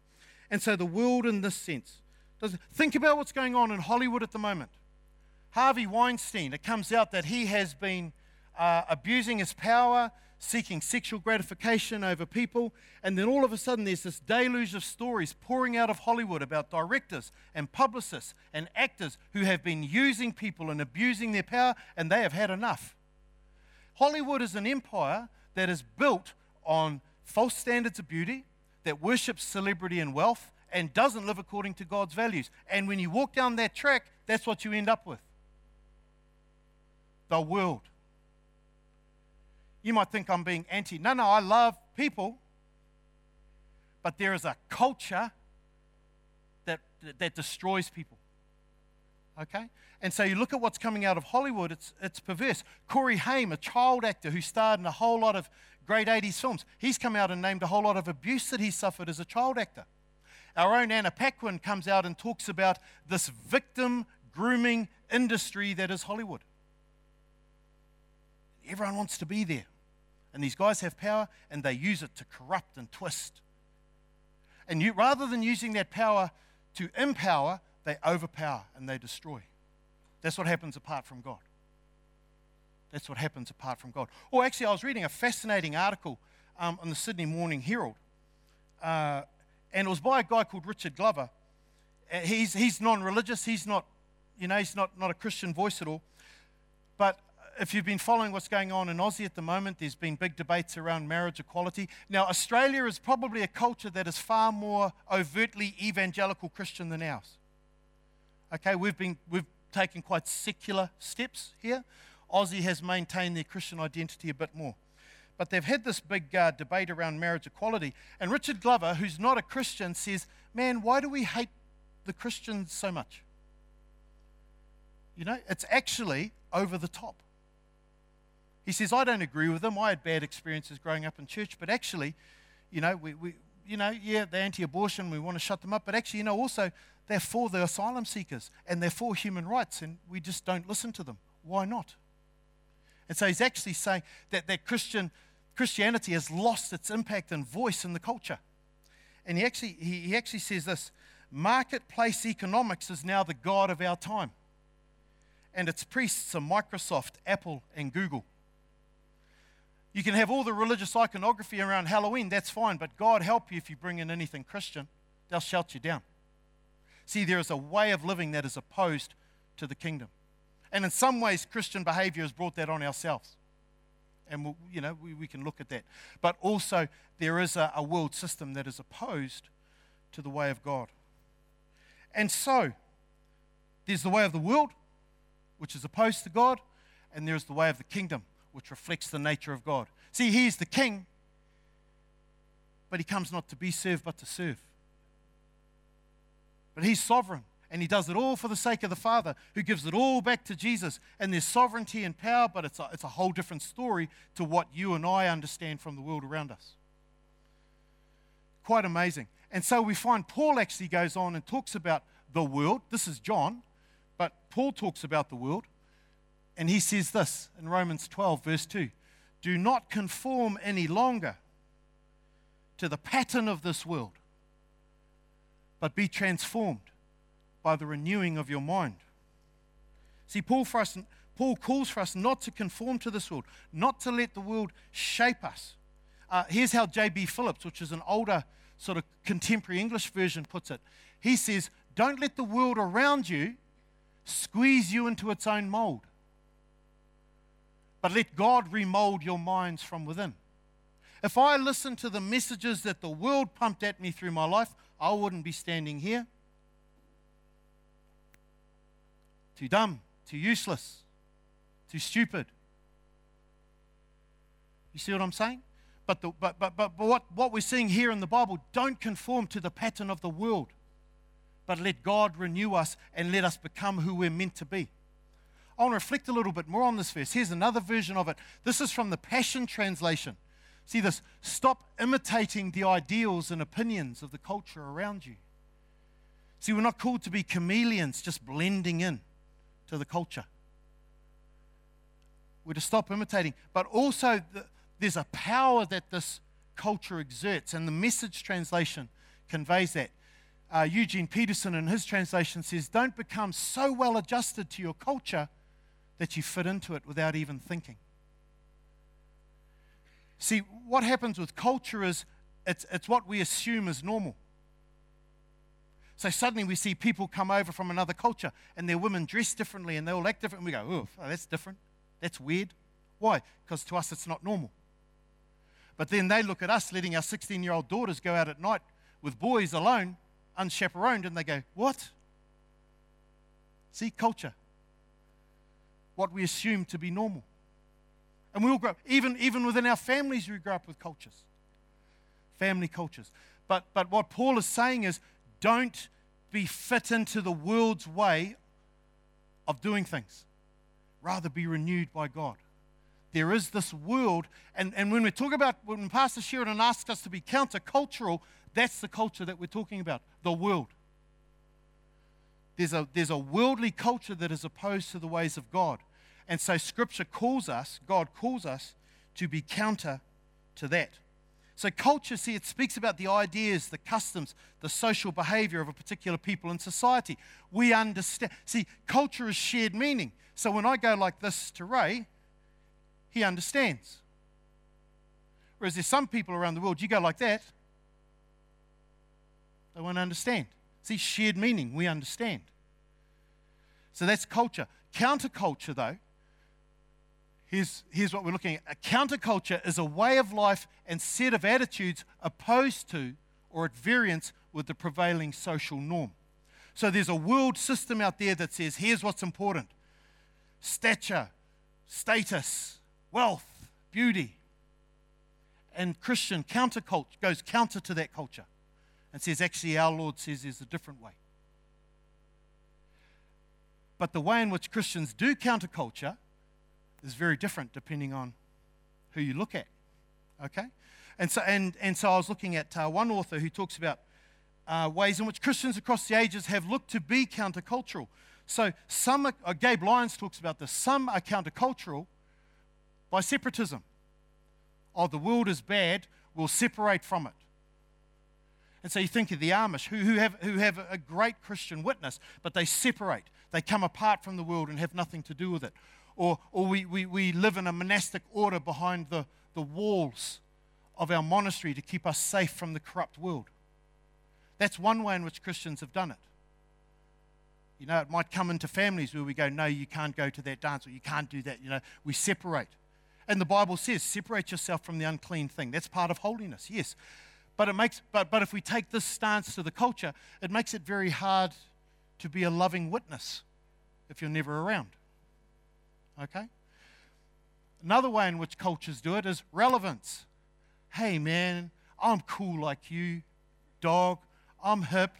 Speaker 1: And so the world, in this sense, does think about what's going on in Hollywood at the moment. Harvey Weinstein, it comes out that he has been uh, abusing his power, seeking sexual gratification over people. And then all of a sudden, there's this deluge of stories pouring out of Hollywood about directors and publicists and actors who have been using people and abusing their power, and they have had enough. Hollywood is an empire that is built on false standards of beauty, that worships celebrity and wealth, and doesn't live according to God's values. And when you walk down that track, that's what you end up with the world. You might think I'm being anti. No, no, I love people. But there is a culture that, that destroys people. Okay? And so you look at what's coming out of Hollywood, it's, it's perverse. Corey Haim, a child actor who starred in a whole lot of great 80s films, he's come out and named a whole lot of abuse that he suffered as a child actor. Our own Anna Paquin comes out and talks about this victim grooming industry that is Hollywood. Everyone wants to be there. And these guys have power and they use it to corrupt and twist. And you, rather than using that power to empower, they overpower and they destroy. That's what happens apart from God. That's what happens apart from God. Or actually, I was reading a fascinating article um, on the Sydney Morning Herald, uh, and it was by a guy called Richard Glover. Uh, he's, he's non religious, he's not, you know, he's not, not a Christian voice at all. But if you've been following what's going on in Aussie at the moment, there's been big debates around marriage equality. Now, Australia is probably a culture that is far more overtly evangelical Christian than ours. Okay, we've, been, we've taken quite secular steps here. Aussie has maintained their Christian identity a bit more. But they've had this big uh, debate around marriage equality. And Richard Glover, who's not a Christian, says, Man, why do we hate the Christians so much? You know, it's actually over the top. He says, I don't agree with them. I had bad experiences growing up in church, but actually, you know, we, we you know, yeah, they're anti abortion, we want to shut them up, but actually, you know, also they're for the asylum seekers and they're for human rights, and we just don't listen to them. Why not? And so he's actually saying that, that Christian, Christianity has lost its impact and voice in the culture. And he actually, he, he actually says this marketplace economics is now the God of our time. And its priests are Microsoft, Apple, and Google. You can have all the religious iconography around Halloween, that's fine, but God help you if you bring in anything Christian, they'll shout you down. See, there is a way of living that is opposed to the kingdom. And in some ways, Christian behavior has brought that on ourselves. And, we'll, you know, we, we can look at that. But also, there is a, a world system that is opposed to the way of God. And so, there's the way of the world, which is opposed to God, and there's the way of the kingdom, which reflects the nature of God. See, he is the king, but he comes not to be served, but to serve. But he's sovereign, and he does it all for the sake of the Father, who gives it all back to Jesus. And there's sovereignty and power, but it's a, it's a whole different story to what you and I understand from the world around us. Quite amazing. And so we find Paul actually goes on and talks about the world. This is John, but Paul talks about the world. And he says this in Romans 12, verse 2 Do not conform any longer to the pattern of this world, but be transformed by the renewing of your mind. See, Paul, for us, Paul calls for us not to conform to this world, not to let the world shape us. Uh, here's how J.B. Phillips, which is an older sort of contemporary English version, puts it. He says, Don't let the world around you squeeze you into its own mold but let God remold your minds from within. If I listened to the messages that the world pumped at me through my life, I wouldn't be standing here. Too dumb, too useless, too stupid. You see what I'm saying? But, the, but, but, but, but what, what we're seeing here in the Bible, don't conform to the pattern of the world, but let God renew us and let us become who we're meant to be. I want to reflect a little bit more on this verse. Here's another version of it. This is from the Passion Translation. See this? Stop imitating the ideals and opinions of the culture around you. See, we're not called to be chameleons just blending in to the culture. We're to stop imitating. But also, the, there's a power that this culture exerts, and the message translation conveys that. Uh, Eugene Peterson, in his translation, says, Don't become so well adjusted to your culture that you fit into it without even thinking. See, what happens with culture is it's, it's what we assume is normal. So suddenly we see people come over from another culture and their women dress differently and they all act different. And we go, oh, that's different. That's weird. Why? Because to us it's not normal. But then they look at us letting our 16 year old daughters go out at night with boys alone, unchaperoned, and they go, what? See, culture what we assume to be normal. And we all grow even, even within our families, we grow up with cultures, family cultures. But, but what Paul is saying is don't be fit into the world's way of doing things, rather be renewed by God. There is this world, and, and when we talk about, when Pastor Sheridan asks us to be countercultural, that's the culture that we're talking about the world. There's a, there's a worldly culture that is opposed to the ways of God. And so Scripture calls us, God calls us, to be counter to that. So, culture, see, it speaks about the ideas, the customs, the social behavior of a particular people in society. We understand. See, culture is shared meaning. So, when I go like this to Ray, he understands. Whereas there's some people around the world, you go like that, they won't understand. See, shared meaning, we understand. So that's culture. Counterculture, though, here's, here's what we're looking at. A counterculture is a way of life and set of attitudes opposed to or at variance with the prevailing social norm. So there's a world system out there that says here's what's important stature, status, wealth, beauty. And Christian counterculture goes counter to that culture and says, actually, our Lord says there's a different way. But the way in which Christians do counterculture is very different depending on who you look at. Okay? And so, and, and so I was looking at uh, one author who talks about uh, ways in which Christians across the ages have looked to be countercultural. So some, uh, Gabe Lyons talks about this. Some are countercultural by separatism. Oh, the world is bad, we'll separate from it. And so you think of the Amish who, who, have, who have a great Christian witness, but they separate. They come apart from the world and have nothing to do with it or, or we, we, we live in a monastic order behind the, the walls of our monastery to keep us safe from the corrupt world. That's one way in which Christians have done it. You know, it might come into families where we go, no, you can't go to that dance or you can't do that. You know, we separate. And the Bible says, separate yourself from the unclean thing. That's part of holiness, yes. But it makes but, but if we take this stance to the culture, it makes it very hard to be a loving witness if you're never around. Okay? Another way in which cultures do it is relevance. Hey, man, I'm cool like you, dog. I'm hip.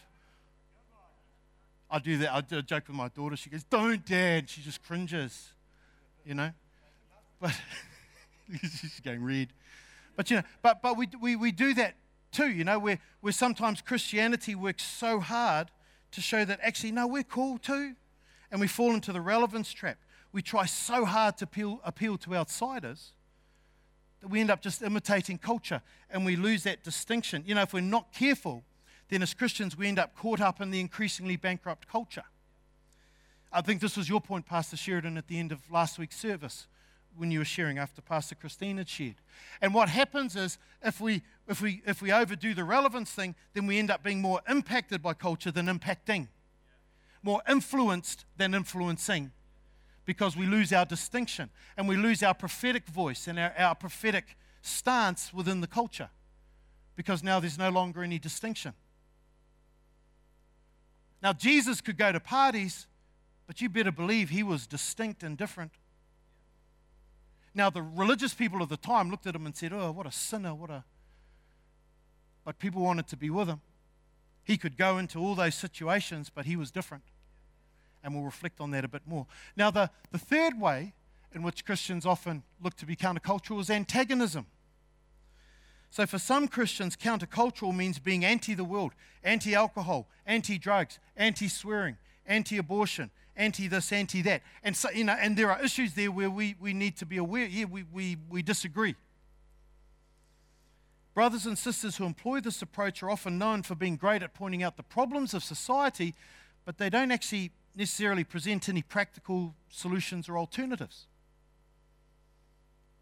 Speaker 1: I do that. I do a joke with my daughter. She goes, Don't, Dad. She just cringes, you know? But she's going red. But, you know, but, but we, we, we do that too, you know, where, where sometimes Christianity works so hard to show that actually, no, we're cool too. And we fall into the relevance trap we try so hard to appeal, appeal to outsiders that we end up just imitating culture and we lose that distinction. You know, if we're not careful, then as Christians, we end up caught up in the increasingly bankrupt culture. I think this was your point, Pastor Sheridan, at the end of last week's service when you were sharing after Pastor Christine had shared. And what happens is if we, if we, if we overdo the relevance thing, then we end up being more impacted by culture than impacting, more influenced than influencing because we lose our distinction and we lose our prophetic voice and our, our prophetic stance within the culture because now there's no longer any distinction. Now, Jesus could go to parties, but you better believe he was distinct and different. Now, the religious people of the time looked at him and said, Oh, what a sinner, what a. But people wanted to be with him. He could go into all those situations, but he was different. And we'll reflect on that a bit more. Now, the, the third way in which Christians often look to be countercultural is antagonism. So, for some Christians, countercultural means being anti the world, anti alcohol, anti drugs, anti swearing, anti abortion, anti this, anti that. And, so, you know, and there are issues there where we, we need to be aware, yeah, we, we, we disagree. Brothers and sisters who employ this approach are often known for being great at pointing out the problems of society, but they don't actually necessarily present any practical solutions or alternatives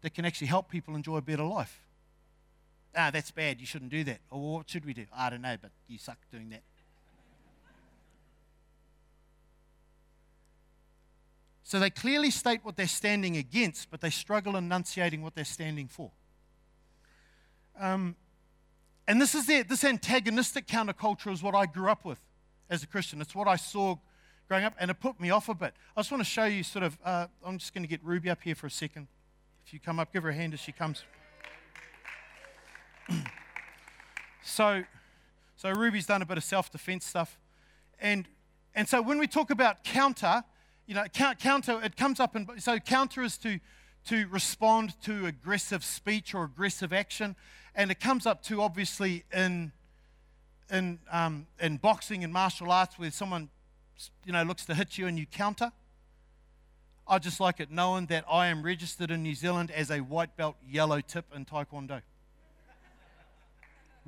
Speaker 1: that can actually help people enjoy a better life. Ah, that's bad. You shouldn't do that. Or what should we do? I don't know, but you suck doing that. So they clearly state what they're standing against, but they struggle enunciating what they're standing for. Um, and this is it. This antagonistic counterculture is what I grew up with as a Christian. It's what I saw growing up, and it put me off a bit. I just want to show you sort of, uh, I'm just going to get Ruby up here for a second. If you come up, give her a hand as she comes. so, so Ruby's done a bit of self-defense stuff, and and so when we talk about counter, you know, counter, it comes up and so counter is to to respond to aggressive speech or aggressive action, and it comes up to obviously in in um, in boxing and martial arts where someone you know looks to hit you and you counter. I just like it knowing that I am registered in New Zealand as a white belt yellow tip in Taekwondo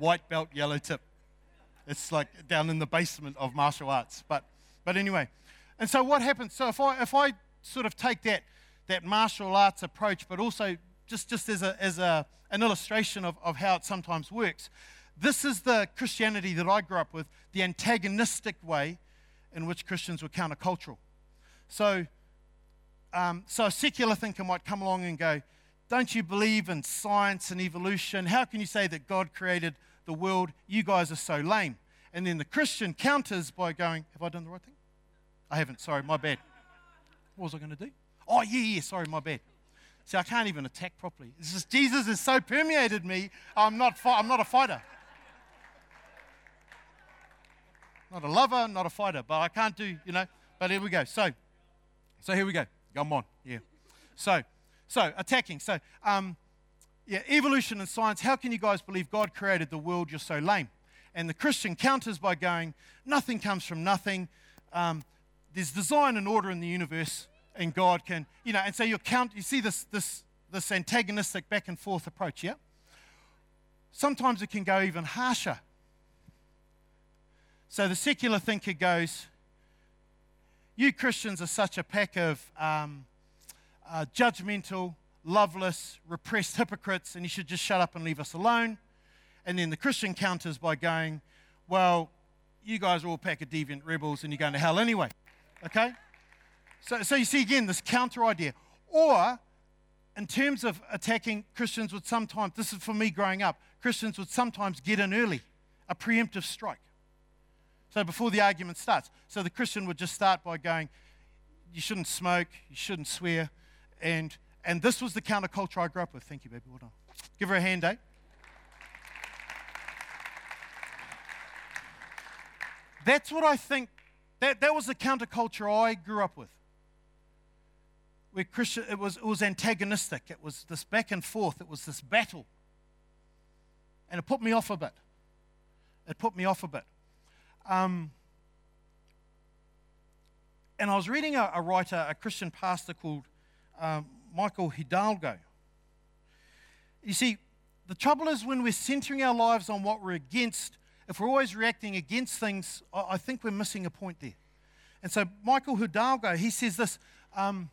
Speaker 1: white belt, yellow tip. It's like down in the basement of martial arts. But, but anyway, and so what happens? So if I, if I sort of take that, that martial arts approach, but also just, just as, a, as a, an illustration of, of how it sometimes works, this is the Christianity that I grew up with, the antagonistic way in which Christians were countercultural. So, um, so a secular thinker might come along and go, don't you believe in science and evolution? How can you say that God created the world? You guys are so lame. And then the Christian counters by going, Have I done the right thing? I haven't. Sorry, my bad. What was I going to do? Oh, yeah, yeah, sorry, my bad. See, I can't even attack properly. It's just Jesus has so permeated me, I'm not, fi- I'm not a fighter. Not a lover, not a fighter, but I can't do, you know. But here we go. So, so here we go. Come on, yeah. So, so, attacking. So, um, yeah, evolution and science. How can you guys believe God created the world? You're so lame. And the Christian counters by going, nothing comes from nothing. Um, there's design and order in the universe, and God can, you know. And so you count. You see this this this antagonistic back and forth approach. Yeah. Sometimes it can go even harsher. So the secular thinker goes, "You Christians are such a pack of." Um, uh, judgmental, loveless, repressed hypocrites, and you should just shut up and leave us alone. And then the Christian counters by going, Well, you guys are all pack of deviant rebels and you're going to hell anyway. Okay? So, so you see again this counter idea. Or, in terms of attacking, Christians would sometimes, this is for me growing up, Christians would sometimes get in early, a preemptive strike. So before the argument starts. So the Christian would just start by going, You shouldn't smoke, you shouldn't swear, and, and this was the counterculture I grew up with. Thank you, baby. Well done. Give her a hand, eh? That's what I think. That, that was the counterculture I grew up with. Where Christian, it was, it was antagonistic. It was this back and forth. It was this battle. And it put me off a bit. It put me off a bit. Um, and I was reading a, a writer, a Christian pastor called um, Michael Hidalgo. You see, the trouble is when we're centering our lives on what we're against, if we're always reacting against things, I think we're missing a point there. And so, Michael Hidalgo, he says this. Um,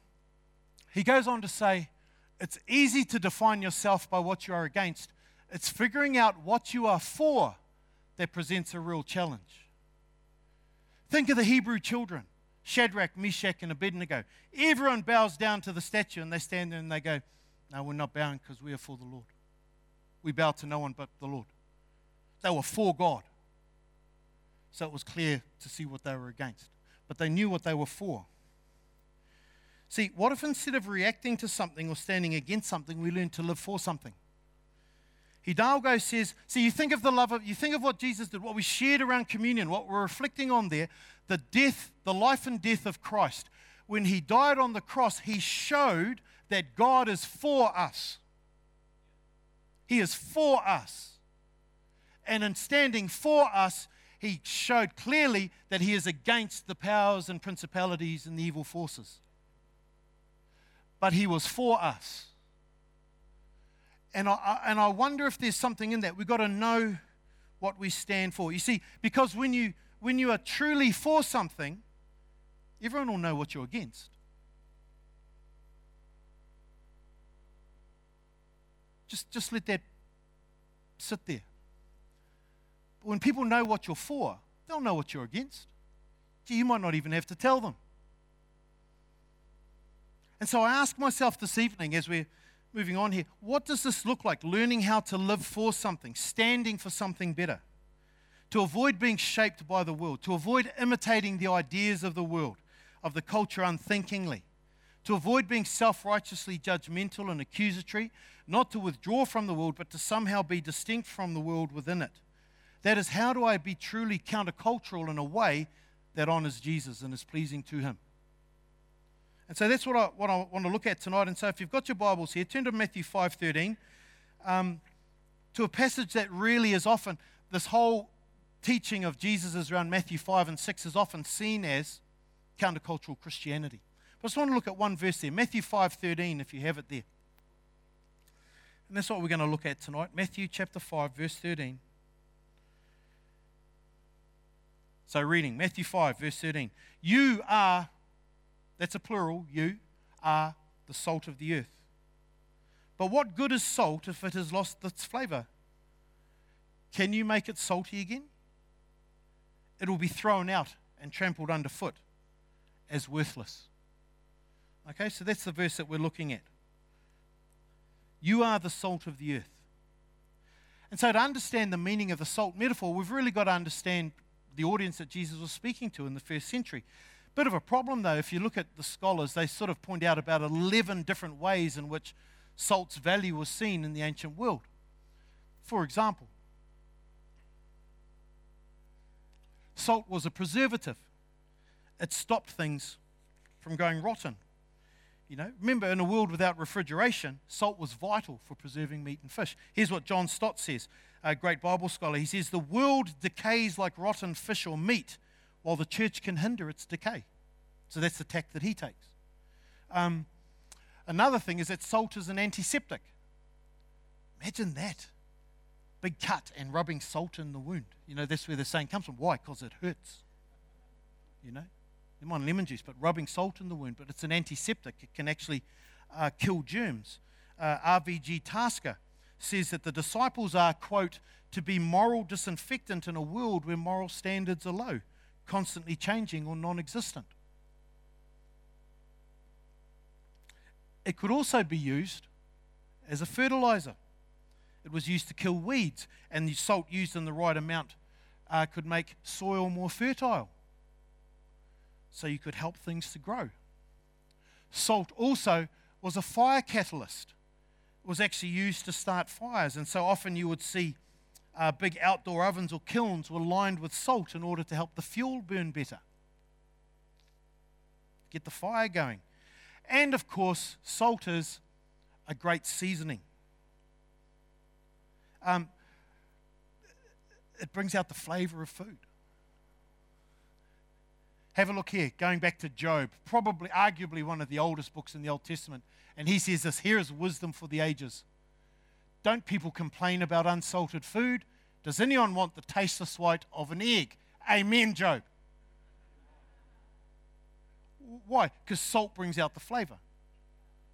Speaker 1: he goes on to say, It's easy to define yourself by what you are against, it's figuring out what you are for that presents a real challenge. Think of the Hebrew children. Shadrach, Meshach, and Abednego. Everyone bows down to the statue and they stand there and they go, No, we're not bowing because we are for the Lord. We bow to no one but the Lord. They were for God. so it was clear to see what they were against. But they knew what they were for. See, what if instead of reacting to something or standing against something, we learn to live for something? Hidalgo says, see, you think of the love of, you think of what Jesus did, what we shared around communion, what we're reflecting on there, the death, the life and death of Christ. When he died on the cross, he showed that God is for us. He is for us. And in standing for us, he showed clearly that he is against the powers and principalities and the evil forces. But he was for us. And I, and I wonder if there's something in that. We've got to know what we stand for. You see, because when you, when you are truly for something, everyone will know what you're against. Just, just let that sit there. But when people know what you're for, they'll know what you're against. Gee, you might not even have to tell them. And so I ask myself this evening as we're moving on here what does this look like? Learning how to live for something, standing for something better, to avoid being shaped by the world, to avoid imitating the ideas of the world, of the culture unthinkingly, to avoid being self righteously judgmental and accusatory, not to withdraw from the world, but to somehow be distinct from the world within it. That is, how do I be truly countercultural in a way that honors Jesus and is pleasing to Him? And so that's what I, what I want to look at tonight. And so if you've got your Bibles here, turn to Matthew 5.13, um, to a passage that really is often, this whole teaching of Jesus is around Matthew 5 and 6 is often seen as countercultural Christianity. But I just want to look at one verse there, Matthew 5.13, if you have it there. And that's what we're going to look at tonight. Matthew chapter 5, verse 13. So, reading Matthew 5, verse 13. You are that's a plural, you are the salt of the earth. But what good is salt if it has lost its flavor? Can you make it salty again? It will be thrown out and trampled underfoot as worthless. Okay, so that's the verse that we're looking at. You are the salt of the earth. And so, to understand the meaning of the salt metaphor, we've really got to understand the audience that Jesus was speaking to in the first century. Bit of a problem, though, if you look at the scholars, they sort of point out about 11 different ways in which salt's value was seen in the ancient world. For example, salt was a preservative, it stopped things from going rotten. You know, remember, in a world without refrigeration, salt was vital for preserving meat and fish. Here's what John Stott says, a great Bible scholar. He says, The world decays like rotten fish or meat while the church can hinder its decay. So that's the tack that he takes. Um, another thing is that salt is an antiseptic. Imagine that. Big cut and rubbing salt in the wound. You know, that's where the saying comes from. Why? Because it hurts. You know? Them on lemon juice, but rubbing salt in the wound. But it's an antiseptic. It can actually uh, kill germs. Uh, RVG Tasker says that the disciples are, quote, to be moral disinfectant in a world where moral standards are low constantly changing or non existent. It could also be used as a fertilizer. It was used to kill weeds, and the salt used in the right amount uh, could make soil more fertile. So you could help things to grow. Salt also was a fire catalyst. It was actually used to start fires, and so often you would see uh, big outdoor ovens or kilns were lined with salt in order to help the fuel burn better, get the fire going. And of course, salt is a great seasoning. Um, it brings out the flavor of food. Have a look here, going back to Job, probably, arguably one of the oldest books in the Old Testament. And he says this here is wisdom for the ages. Don't people complain about unsalted food? Does anyone want the tasteless white of an egg? Amen, Job. Why? Because salt brings out the flavor.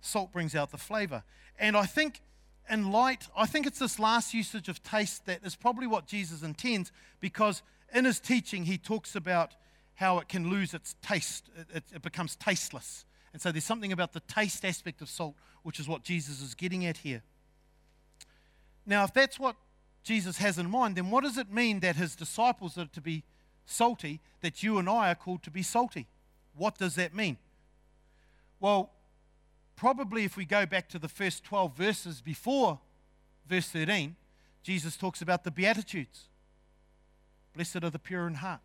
Speaker 1: Salt brings out the flavor. And I think in light, I think it's this last usage of taste that is probably what Jesus intends because in his teaching he talks about how it can lose its taste, it, it, becomes tasteless. And so there's something about the taste aspect of salt, which is what Jesus is getting at here. Now, if that's what Jesus has in mind, then what does it mean that his disciples are to be salty, that you and I are called to be salty. What does that mean? Well, probably if we go back to the first 12 verses before verse 13, Jesus talks about the Beatitudes. Blessed are the pure in heart.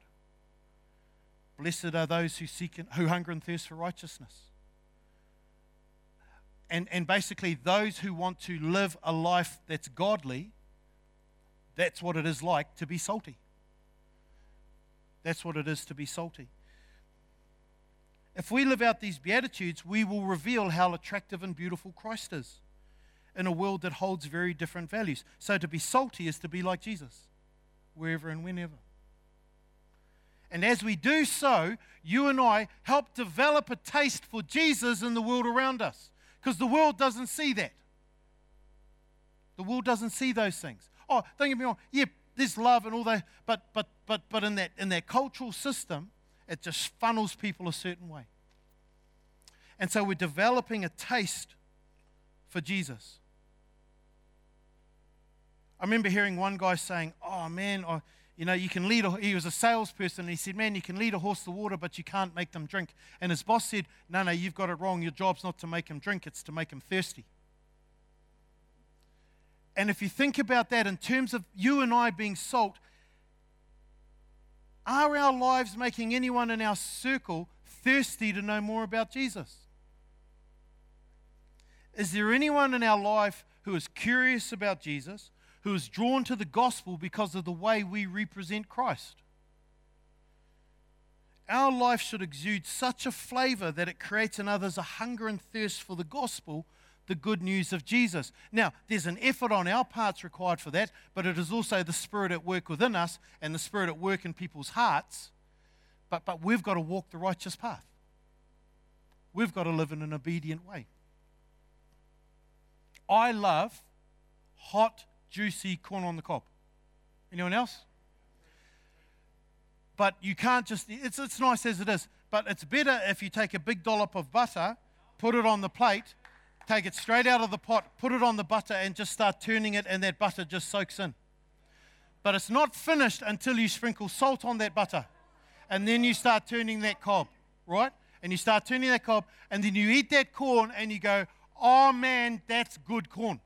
Speaker 1: Blessed are those who seek and, who hunger and thirst for righteousness. And, and basically, those who want to live a life that's godly, that's what it is like to be salty. That's what it is to be salty. If we live out these Beatitudes, we will reveal how attractive and beautiful Christ is in a world that holds very different values. So to be salty is to be like Jesus, wherever and whenever. And as we do so, you and I help develop a taste for Jesus in the world around us. Because the world doesn't see that. The world doesn't see those things. Oh, don't get me wrong. Yeah, there's love and all that, but but but but in that in that cultural system, it just funnels people a certain way. And so we're developing a taste for Jesus. I remember hearing one guy saying, "Oh man, I, you know, you can lead." A, he was a salesperson, and he said, "Man, you can lead a horse to water, but you can't make them drink." And his boss said, "No, no, you've got it wrong. Your job's not to make him drink; it's to make him thirsty." And if you think about that in terms of you and I being salt, are our lives making anyone in our circle thirsty to know more about Jesus? Is there anyone in our life who is curious about Jesus, who is drawn to the gospel because of the way we represent Christ? Our life should exude such a flavor that it creates in others a hunger and thirst for the gospel, the good news of Jesus. Now, there's an effort on our parts required for that, but it is also the Spirit at work within us and the Spirit at work in people's hearts. But, but we've got to walk the righteous path. We've got to live in an obedient way. I love hot, juicy corn on the cob. Anyone else? But you can't just, it's, it's nice as it is, but it's better if you take a big dollop of butter, put it on the plate, take it straight out of the pot, put it on the butter, and just start turning it, and that butter just soaks in. But it's not finished until you sprinkle salt on that butter. And then you start turning that cob, right? And you start turning that cob, and then you eat that corn, and you go, oh man, that's good corn.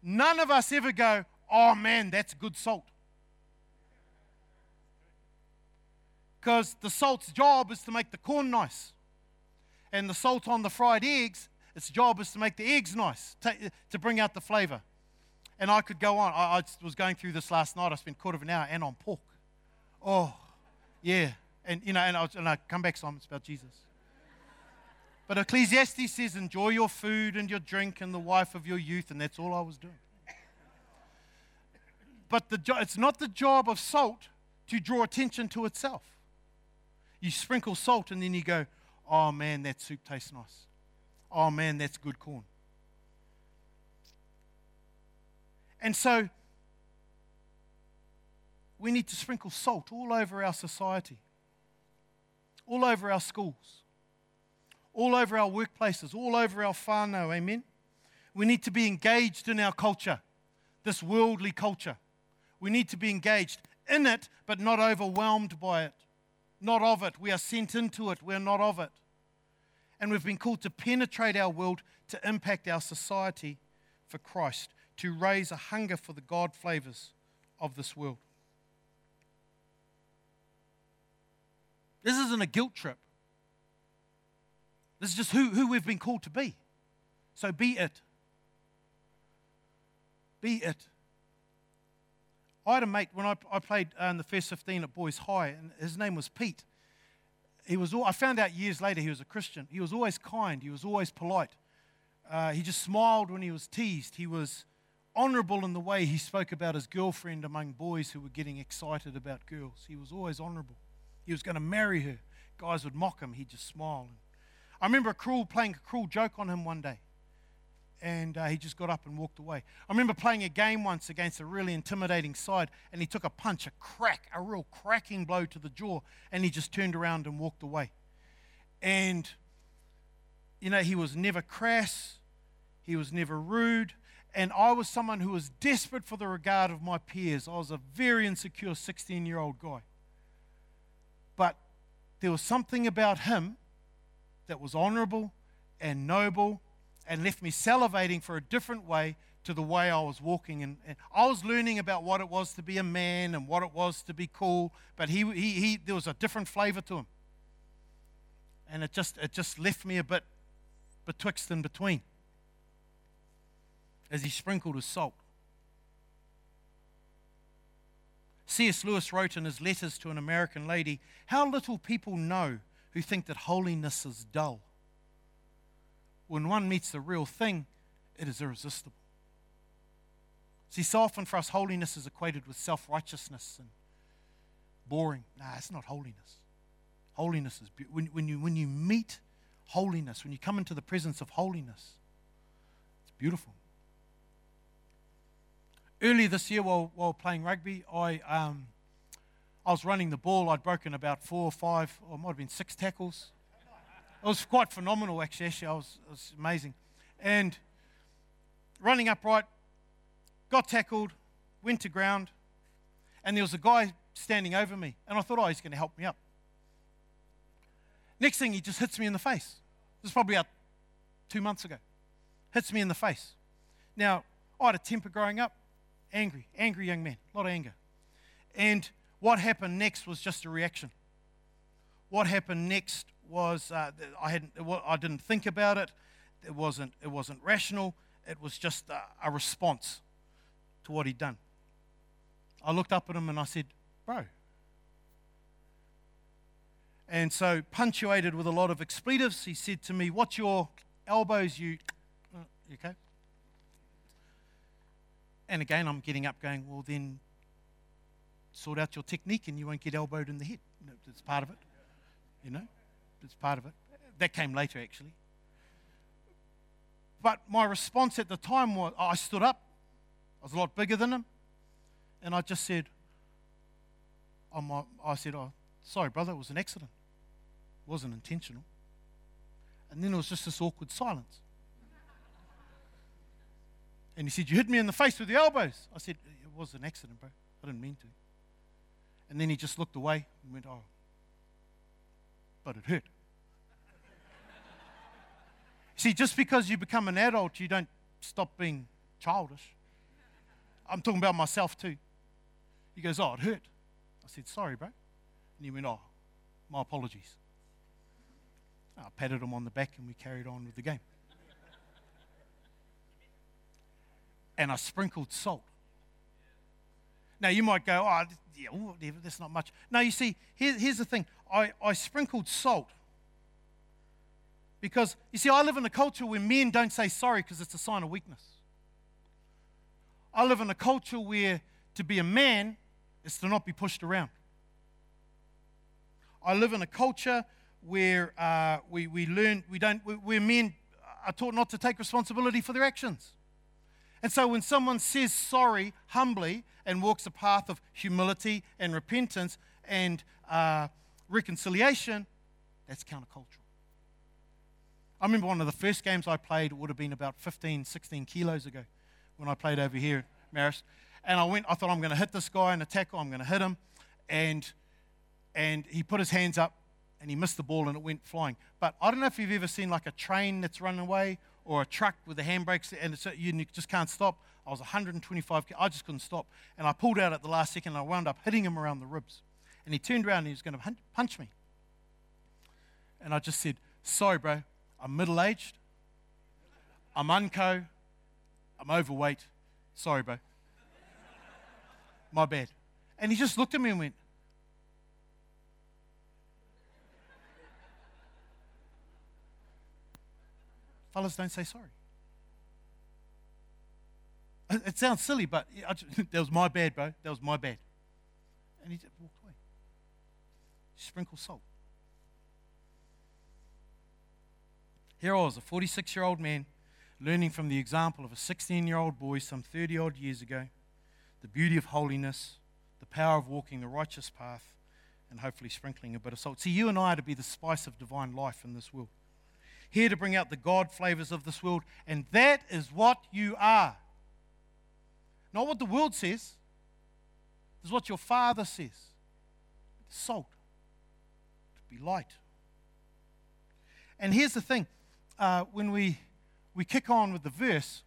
Speaker 1: None of us ever go, oh man, that's good salt. Because the salt's job is to make the corn nice. And the salt on the fried eggs, its job is to make the eggs nice, to, to bring out the flavor. And I could go on. I, I was going through this last night. I spent a quarter of an hour and on pork. Oh, yeah. And, you know, and I, and I come back, Simon, it's about Jesus. But Ecclesiastes says, enjoy your food and your drink and the wife of your youth, and that's all I was doing. But the jo- it's not the job of salt to draw attention to itself. You sprinkle salt and then you go, oh man, that soup tastes nice. Oh man, that's good corn. And so we need to sprinkle salt all over our society, all over our schools, all over our workplaces, all over our whānau, amen? We need to be engaged in our culture, this worldly culture. We need to be engaged in it, but not overwhelmed by it, not of it. We are sent into it, we're not of it. And we've been called to penetrate our world, to impact our society for Christ, to raise a hunger for the God flavors of this world. This isn't a guilt trip. This is just who, who we've been called to be. So be it. Be it. I had a mate when I, I played uh, in the first 15 at Boys High, and his name was Pete. He was. All, I found out years later he was a Christian. He was always kind. He was always polite. Uh, he just smiled when he was teased. He was honourable in the way he spoke about his girlfriend among boys who were getting excited about girls. He was always honourable. He was going to marry her. Guys would mock him. He'd just smile. I remember a cruel playing a cruel joke on him one day and uh, he just got up and walked away. I remember playing a game once against a really intimidating side, and he took a punch, a crack, a real cracking blow to the jaw, and he just turned around and walked away. And, you know, he was never crass, he was never rude, and I was someone who was desperate for the regard of my peers. I was a very insecure 16 year old guy. But there was something about him that was honorable and noble and left me salivating for a different way to the way I was walking. And, and I was learning about what it was to be a man and what it was to be cool, but he, he, he, there was a different flavor to him. And it just, it just left me a bit betwixt and between as he sprinkled his salt. C.S. Lewis wrote in his letters to an American lady How little people know who think that holiness is dull. When one meets the real thing, it is irresistible. See, so often for us, holiness is equated with self righteousness and boring. Nah, it's not holiness. Holiness is be- when, when, you, when you meet holiness, when you come into the presence of holiness, it's beautiful. Earlier this year, while, while playing rugby, I, um, I was running the ball. I'd broken about four or five, or it might have been six tackles. It was quite phenomenal, actually. I was, it was amazing. And running upright, got tackled, went to ground, and there was a guy standing over me. And I thought, oh, he's going to help me up. Next thing, he just hits me in the face. This is probably about two months ago. Hits me in the face. Now, I had a temper growing up angry, angry young man, a lot of anger. And what happened next was just a reaction. What happened next was uh, I hadn't, I didn't think about it. It wasn't, it wasn't rational. It was just a, a response to what he'd done. I looked up at him and I said, "Bro." And so, punctuated with a lot of expletives, he said to me, "What's your elbows? You, uh, okay?" And again, I'm getting up going, well, then sort out your technique and you won't get elbowed in the head. It's part of it. You know, it's part of it. That came later, actually. But my response at the time was I stood up. I was a lot bigger than him. And I just said, I said, oh, sorry, brother, it was an accident. It wasn't intentional. And then it was just this awkward silence. And he said, You hit me in the face with your elbows. I said, It was an accident, bro. I didn't mean to. And then he just looked away and went, Oh, but it hurt. See, just because you become an adult, you don't stop being childish. I'm talking about myself too. He goes, Oh, it hurt. I said, Sorry, bro. And he went, Oh, my apologies. I patted him on the back and we carried on with the game. and I sprinkled salt. Now you might go, oh, yeah, whatever, that's not much. No, you see, here, here's the thing I, I sprinkled salt because, you see, I live in a culture where men don't say sorry because it's a sign of weakness. I live in a culture where to be a man is to not be pushed around. I live in a culture where uh, we, we learn, we don't, where men are taught not to take responsibility for their actions. And so when someone says sorry humbly and walks a path of humility and repentance and uh, reconciliation, that's countercultural. I remember one of the first games I played would have been about 15, 16 kilos ago when I played over here at Marist. And I went, I thought I'm going to hit this guy in a tackle, I'm going to hit him. And, and he put his hands up and he missed the ball and it went flying. But I don't know if you've ever seen like a train that's running away or a truck with the handbrakes and you just can't stop. I was 125, I just couldn't stop. And I pulled out at the last second and I wound up hitting him around the ribs. And he turned around and he was going to punch me. And I just said, Sorry, bro, I'm middle aged, I'm unco, I'm overweight. Sorry, bro. My bad. And he just looked at me and went, Fellas don't say sorry. It sounds silly, but that was my bad, bro. That was my bad. And he just walked away. Sprinkle salt. Here I was, a 46 year old man, learning from the example of a 16 year old boy some 30 odd years ago the beauty of holiness, the power of walking the righteous path, and hopefully sprinkling a bit of salt. See, you and I are to be the spice of divine life in this world here to bring out the God flavors of this world, and that is what you are. Not what the world says, this is what your Father says. Salt, to be light. And here's the thing uh, when we, we kick on with the verse,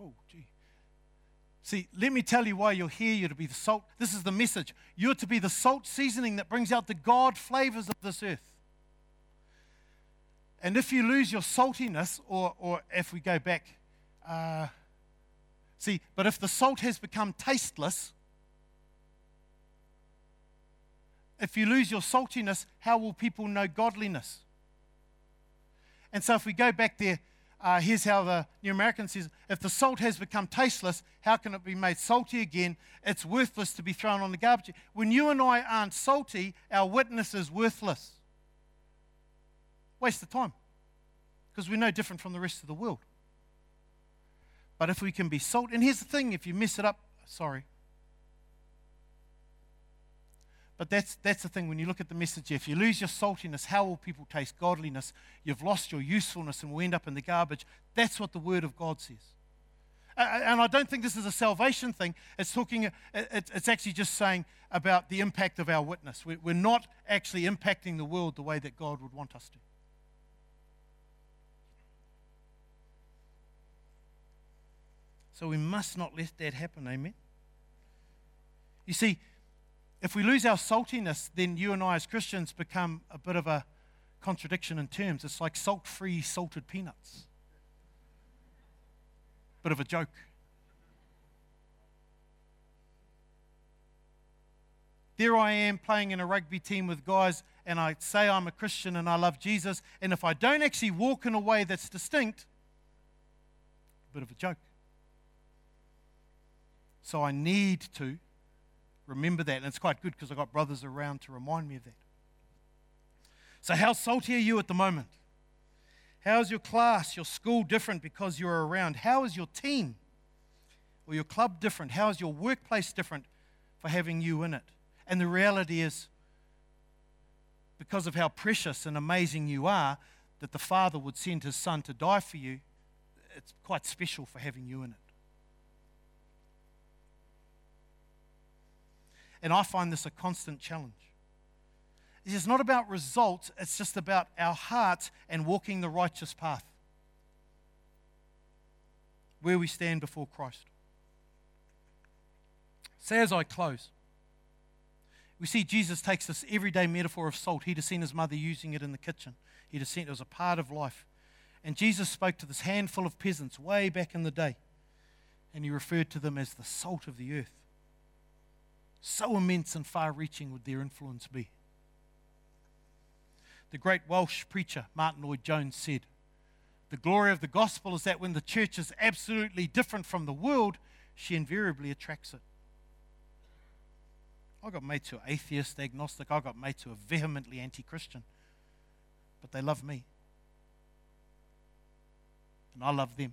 Speaker 1: oh, gee. See, let me tell you why you're here. You're to be the salt. This is the message. You're to be the salt seasoning that brings out the God flavors of this earth. And if you lose your saltiness, or, or if we go back, uh, see, but if the salt has become tasteless, if you lose your saltiness, how will people know godliness? And so if we go back there, uh, here's how the New American says if the salt has become tasteless, how can it be made salty again? It's worthless to be thrown on the garbage. When you and I aren't salty, our witness is worthless. Waste of time because we're no different from the rest of the world. But if we can be salt, and here's the thing if you mess it up, sorry. But that's, that's the thing when you look at the message. If you lose your saltiness, how will people taste godliness? You've lost your usefulness and will end up in the garbage. That's what the Word of God says. And I don't think this is a salvation thing. It's talking, it's actually just saying about the impact of our witness. We're not actually impacting the world the way that God would want us to. So we must not let that happen, amen? You see, if we lose our saltiness, then you and I as Christians become a bit of a contradiction in terms. It's like salt free salted peanuts. Bit of a joke. There I am playing in a rugby team with guys, and I say I'm a Christian and I love Jesus, and if I don't actually walk in a way that's distinct, bit of a joke. So I need to remember that. And it's quite good because I've got brothers around to remind me of that. So, how salty are you at the moment? How's your class, your school different because you're around? How is your team or your club different? How is your workplace different for having you in it? And the reality is, because of how precious and amazing you are, that the Father would send His Son to die for you, it's quite special for having you in it. And I find this a constant challenge. It's not about results, it's just about our hearts and walking the righteous path. Where we stand before Christ. So, as I close, we see Jesus takes this everyday metaphor of salt. He'd have seen his mother using it in the kitchen, he'd have seen it was a part of life. And Jesus spoke to this handful of peasants way back in the day, and he referred to them as the salt of the earth. So immense and far reaching would their influence be. The great Welsh preacher Martyn Lloyd-Jones said, The glory of the gospel is that when the church is absolutely different from the world, she invariably attracts it. I got mates who are atheist, agnostic. I got mates who are vehemently anti Christian. But they love me. And I love them.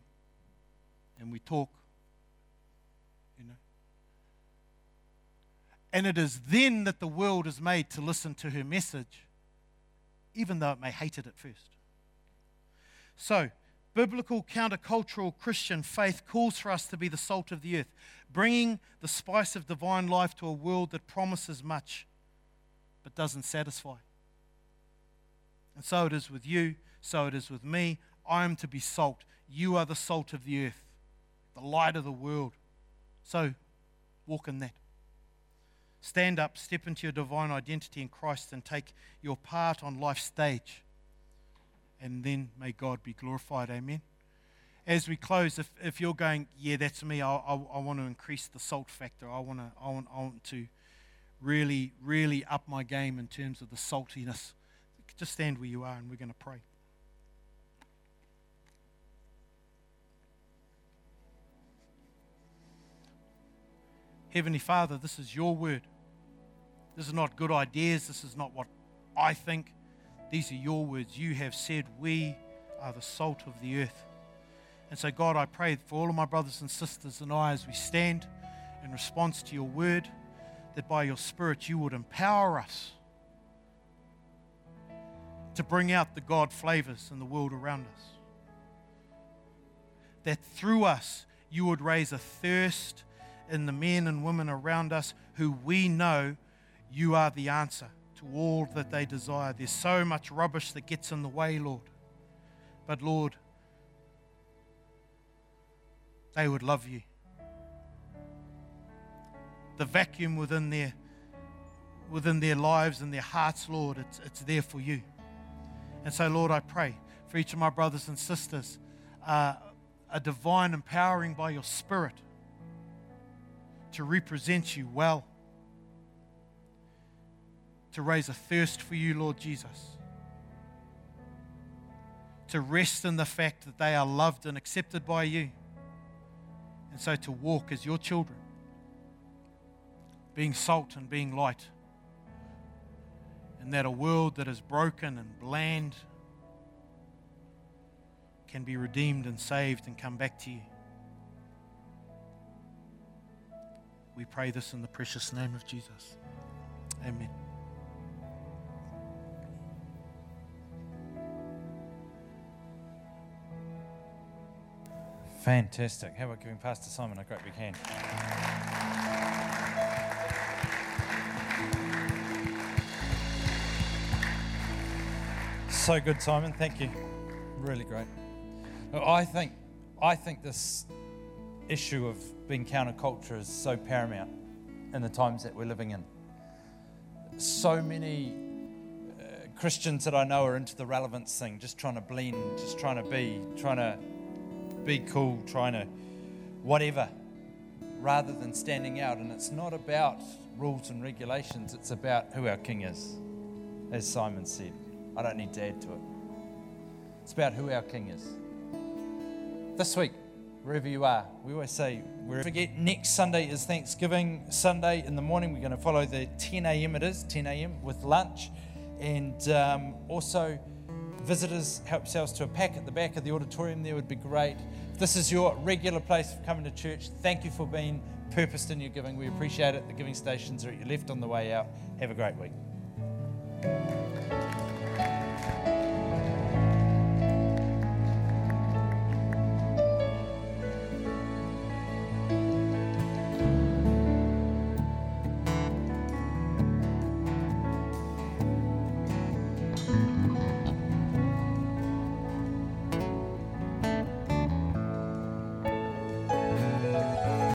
Speaker 1: And we talk. You know. And it is then that the world is made to listen to her message, even though it may hate it at first. So, biblical countercultural Christian faith calls for us to be the salt of the earth, bringing the spice of divine life to a world that promises much but doesn't satisfy. And so it is with you, so it is with me. I am to be salt. You are the salt of the earth, the light of the world. So walk in that. Stand up, step into your divine identity in Christ, and take your part on life's stage. And then may God be glorified. Amen. As we close, if, if you're going, yeah, that's me, I, I, I want to increase the salt factor. I, want to, I, want, I want to really, really up my game in terms of the saltiness. Just stand where you are, and we're going to pray. Heavenly Father, this is your word. This is not good ideas. This is not what I think. These are your words. You have said, We are the salt of the earth. And so, God, I pray for all of my brothers and sisters and I as we stand in response to your word, that by your Spirit you would empower us to bring out the God flavors in the world around us. That through us, you would raise a thirst in the men and women around us who we know you are the answer to all that they desire. There's so much rubbish that gets in the way, Lord. But Lord, they would love you. The vacuum within their within their lives and their hearts, Lord, it's, it's there for you. And so, Lord, I pray for each of my brothers and sisters uh, a divine empowering by your Spirit to represent you well, to raise a thirst for you, Lord Jesus, to rest in the fact that they are loved and accepted by you, and so to walk as your children, being salt and being light. And that a world that is broken and bland can be redeemed and saved and come back to you. We pray this in the precious name of Jesus. Amen.
Speaker 3: Fantastic. How about giving Pastor Simon a great big hand? So good, Simon. Thank you. Really great. I think, I think this issue of being counterculture is so paramount in the times that we're living in. So many uh, Christians that I know are into the relevance thing, just trying to blend, just trying to be, trying to be cool, trying to whatever, rather than standing out. And it's not about rules and regulations, it's about who our King is, as Simon said. I don't need to add to it. It's about who our King is. This week, wherever you are, we always say, wherever forget, next Sunday is Thanksgiving Sunday in the morning. We're going to follow the 10 a.m. it is, 10 a.m. with lunch. And um, also, visitors help yourselves to a pack at the back of the auditorium there would be great. If this is your regular place for coming to church, thank you for being purposed in your giving. We appreciate it. The giving stations are at your left on the way out. Have a great week.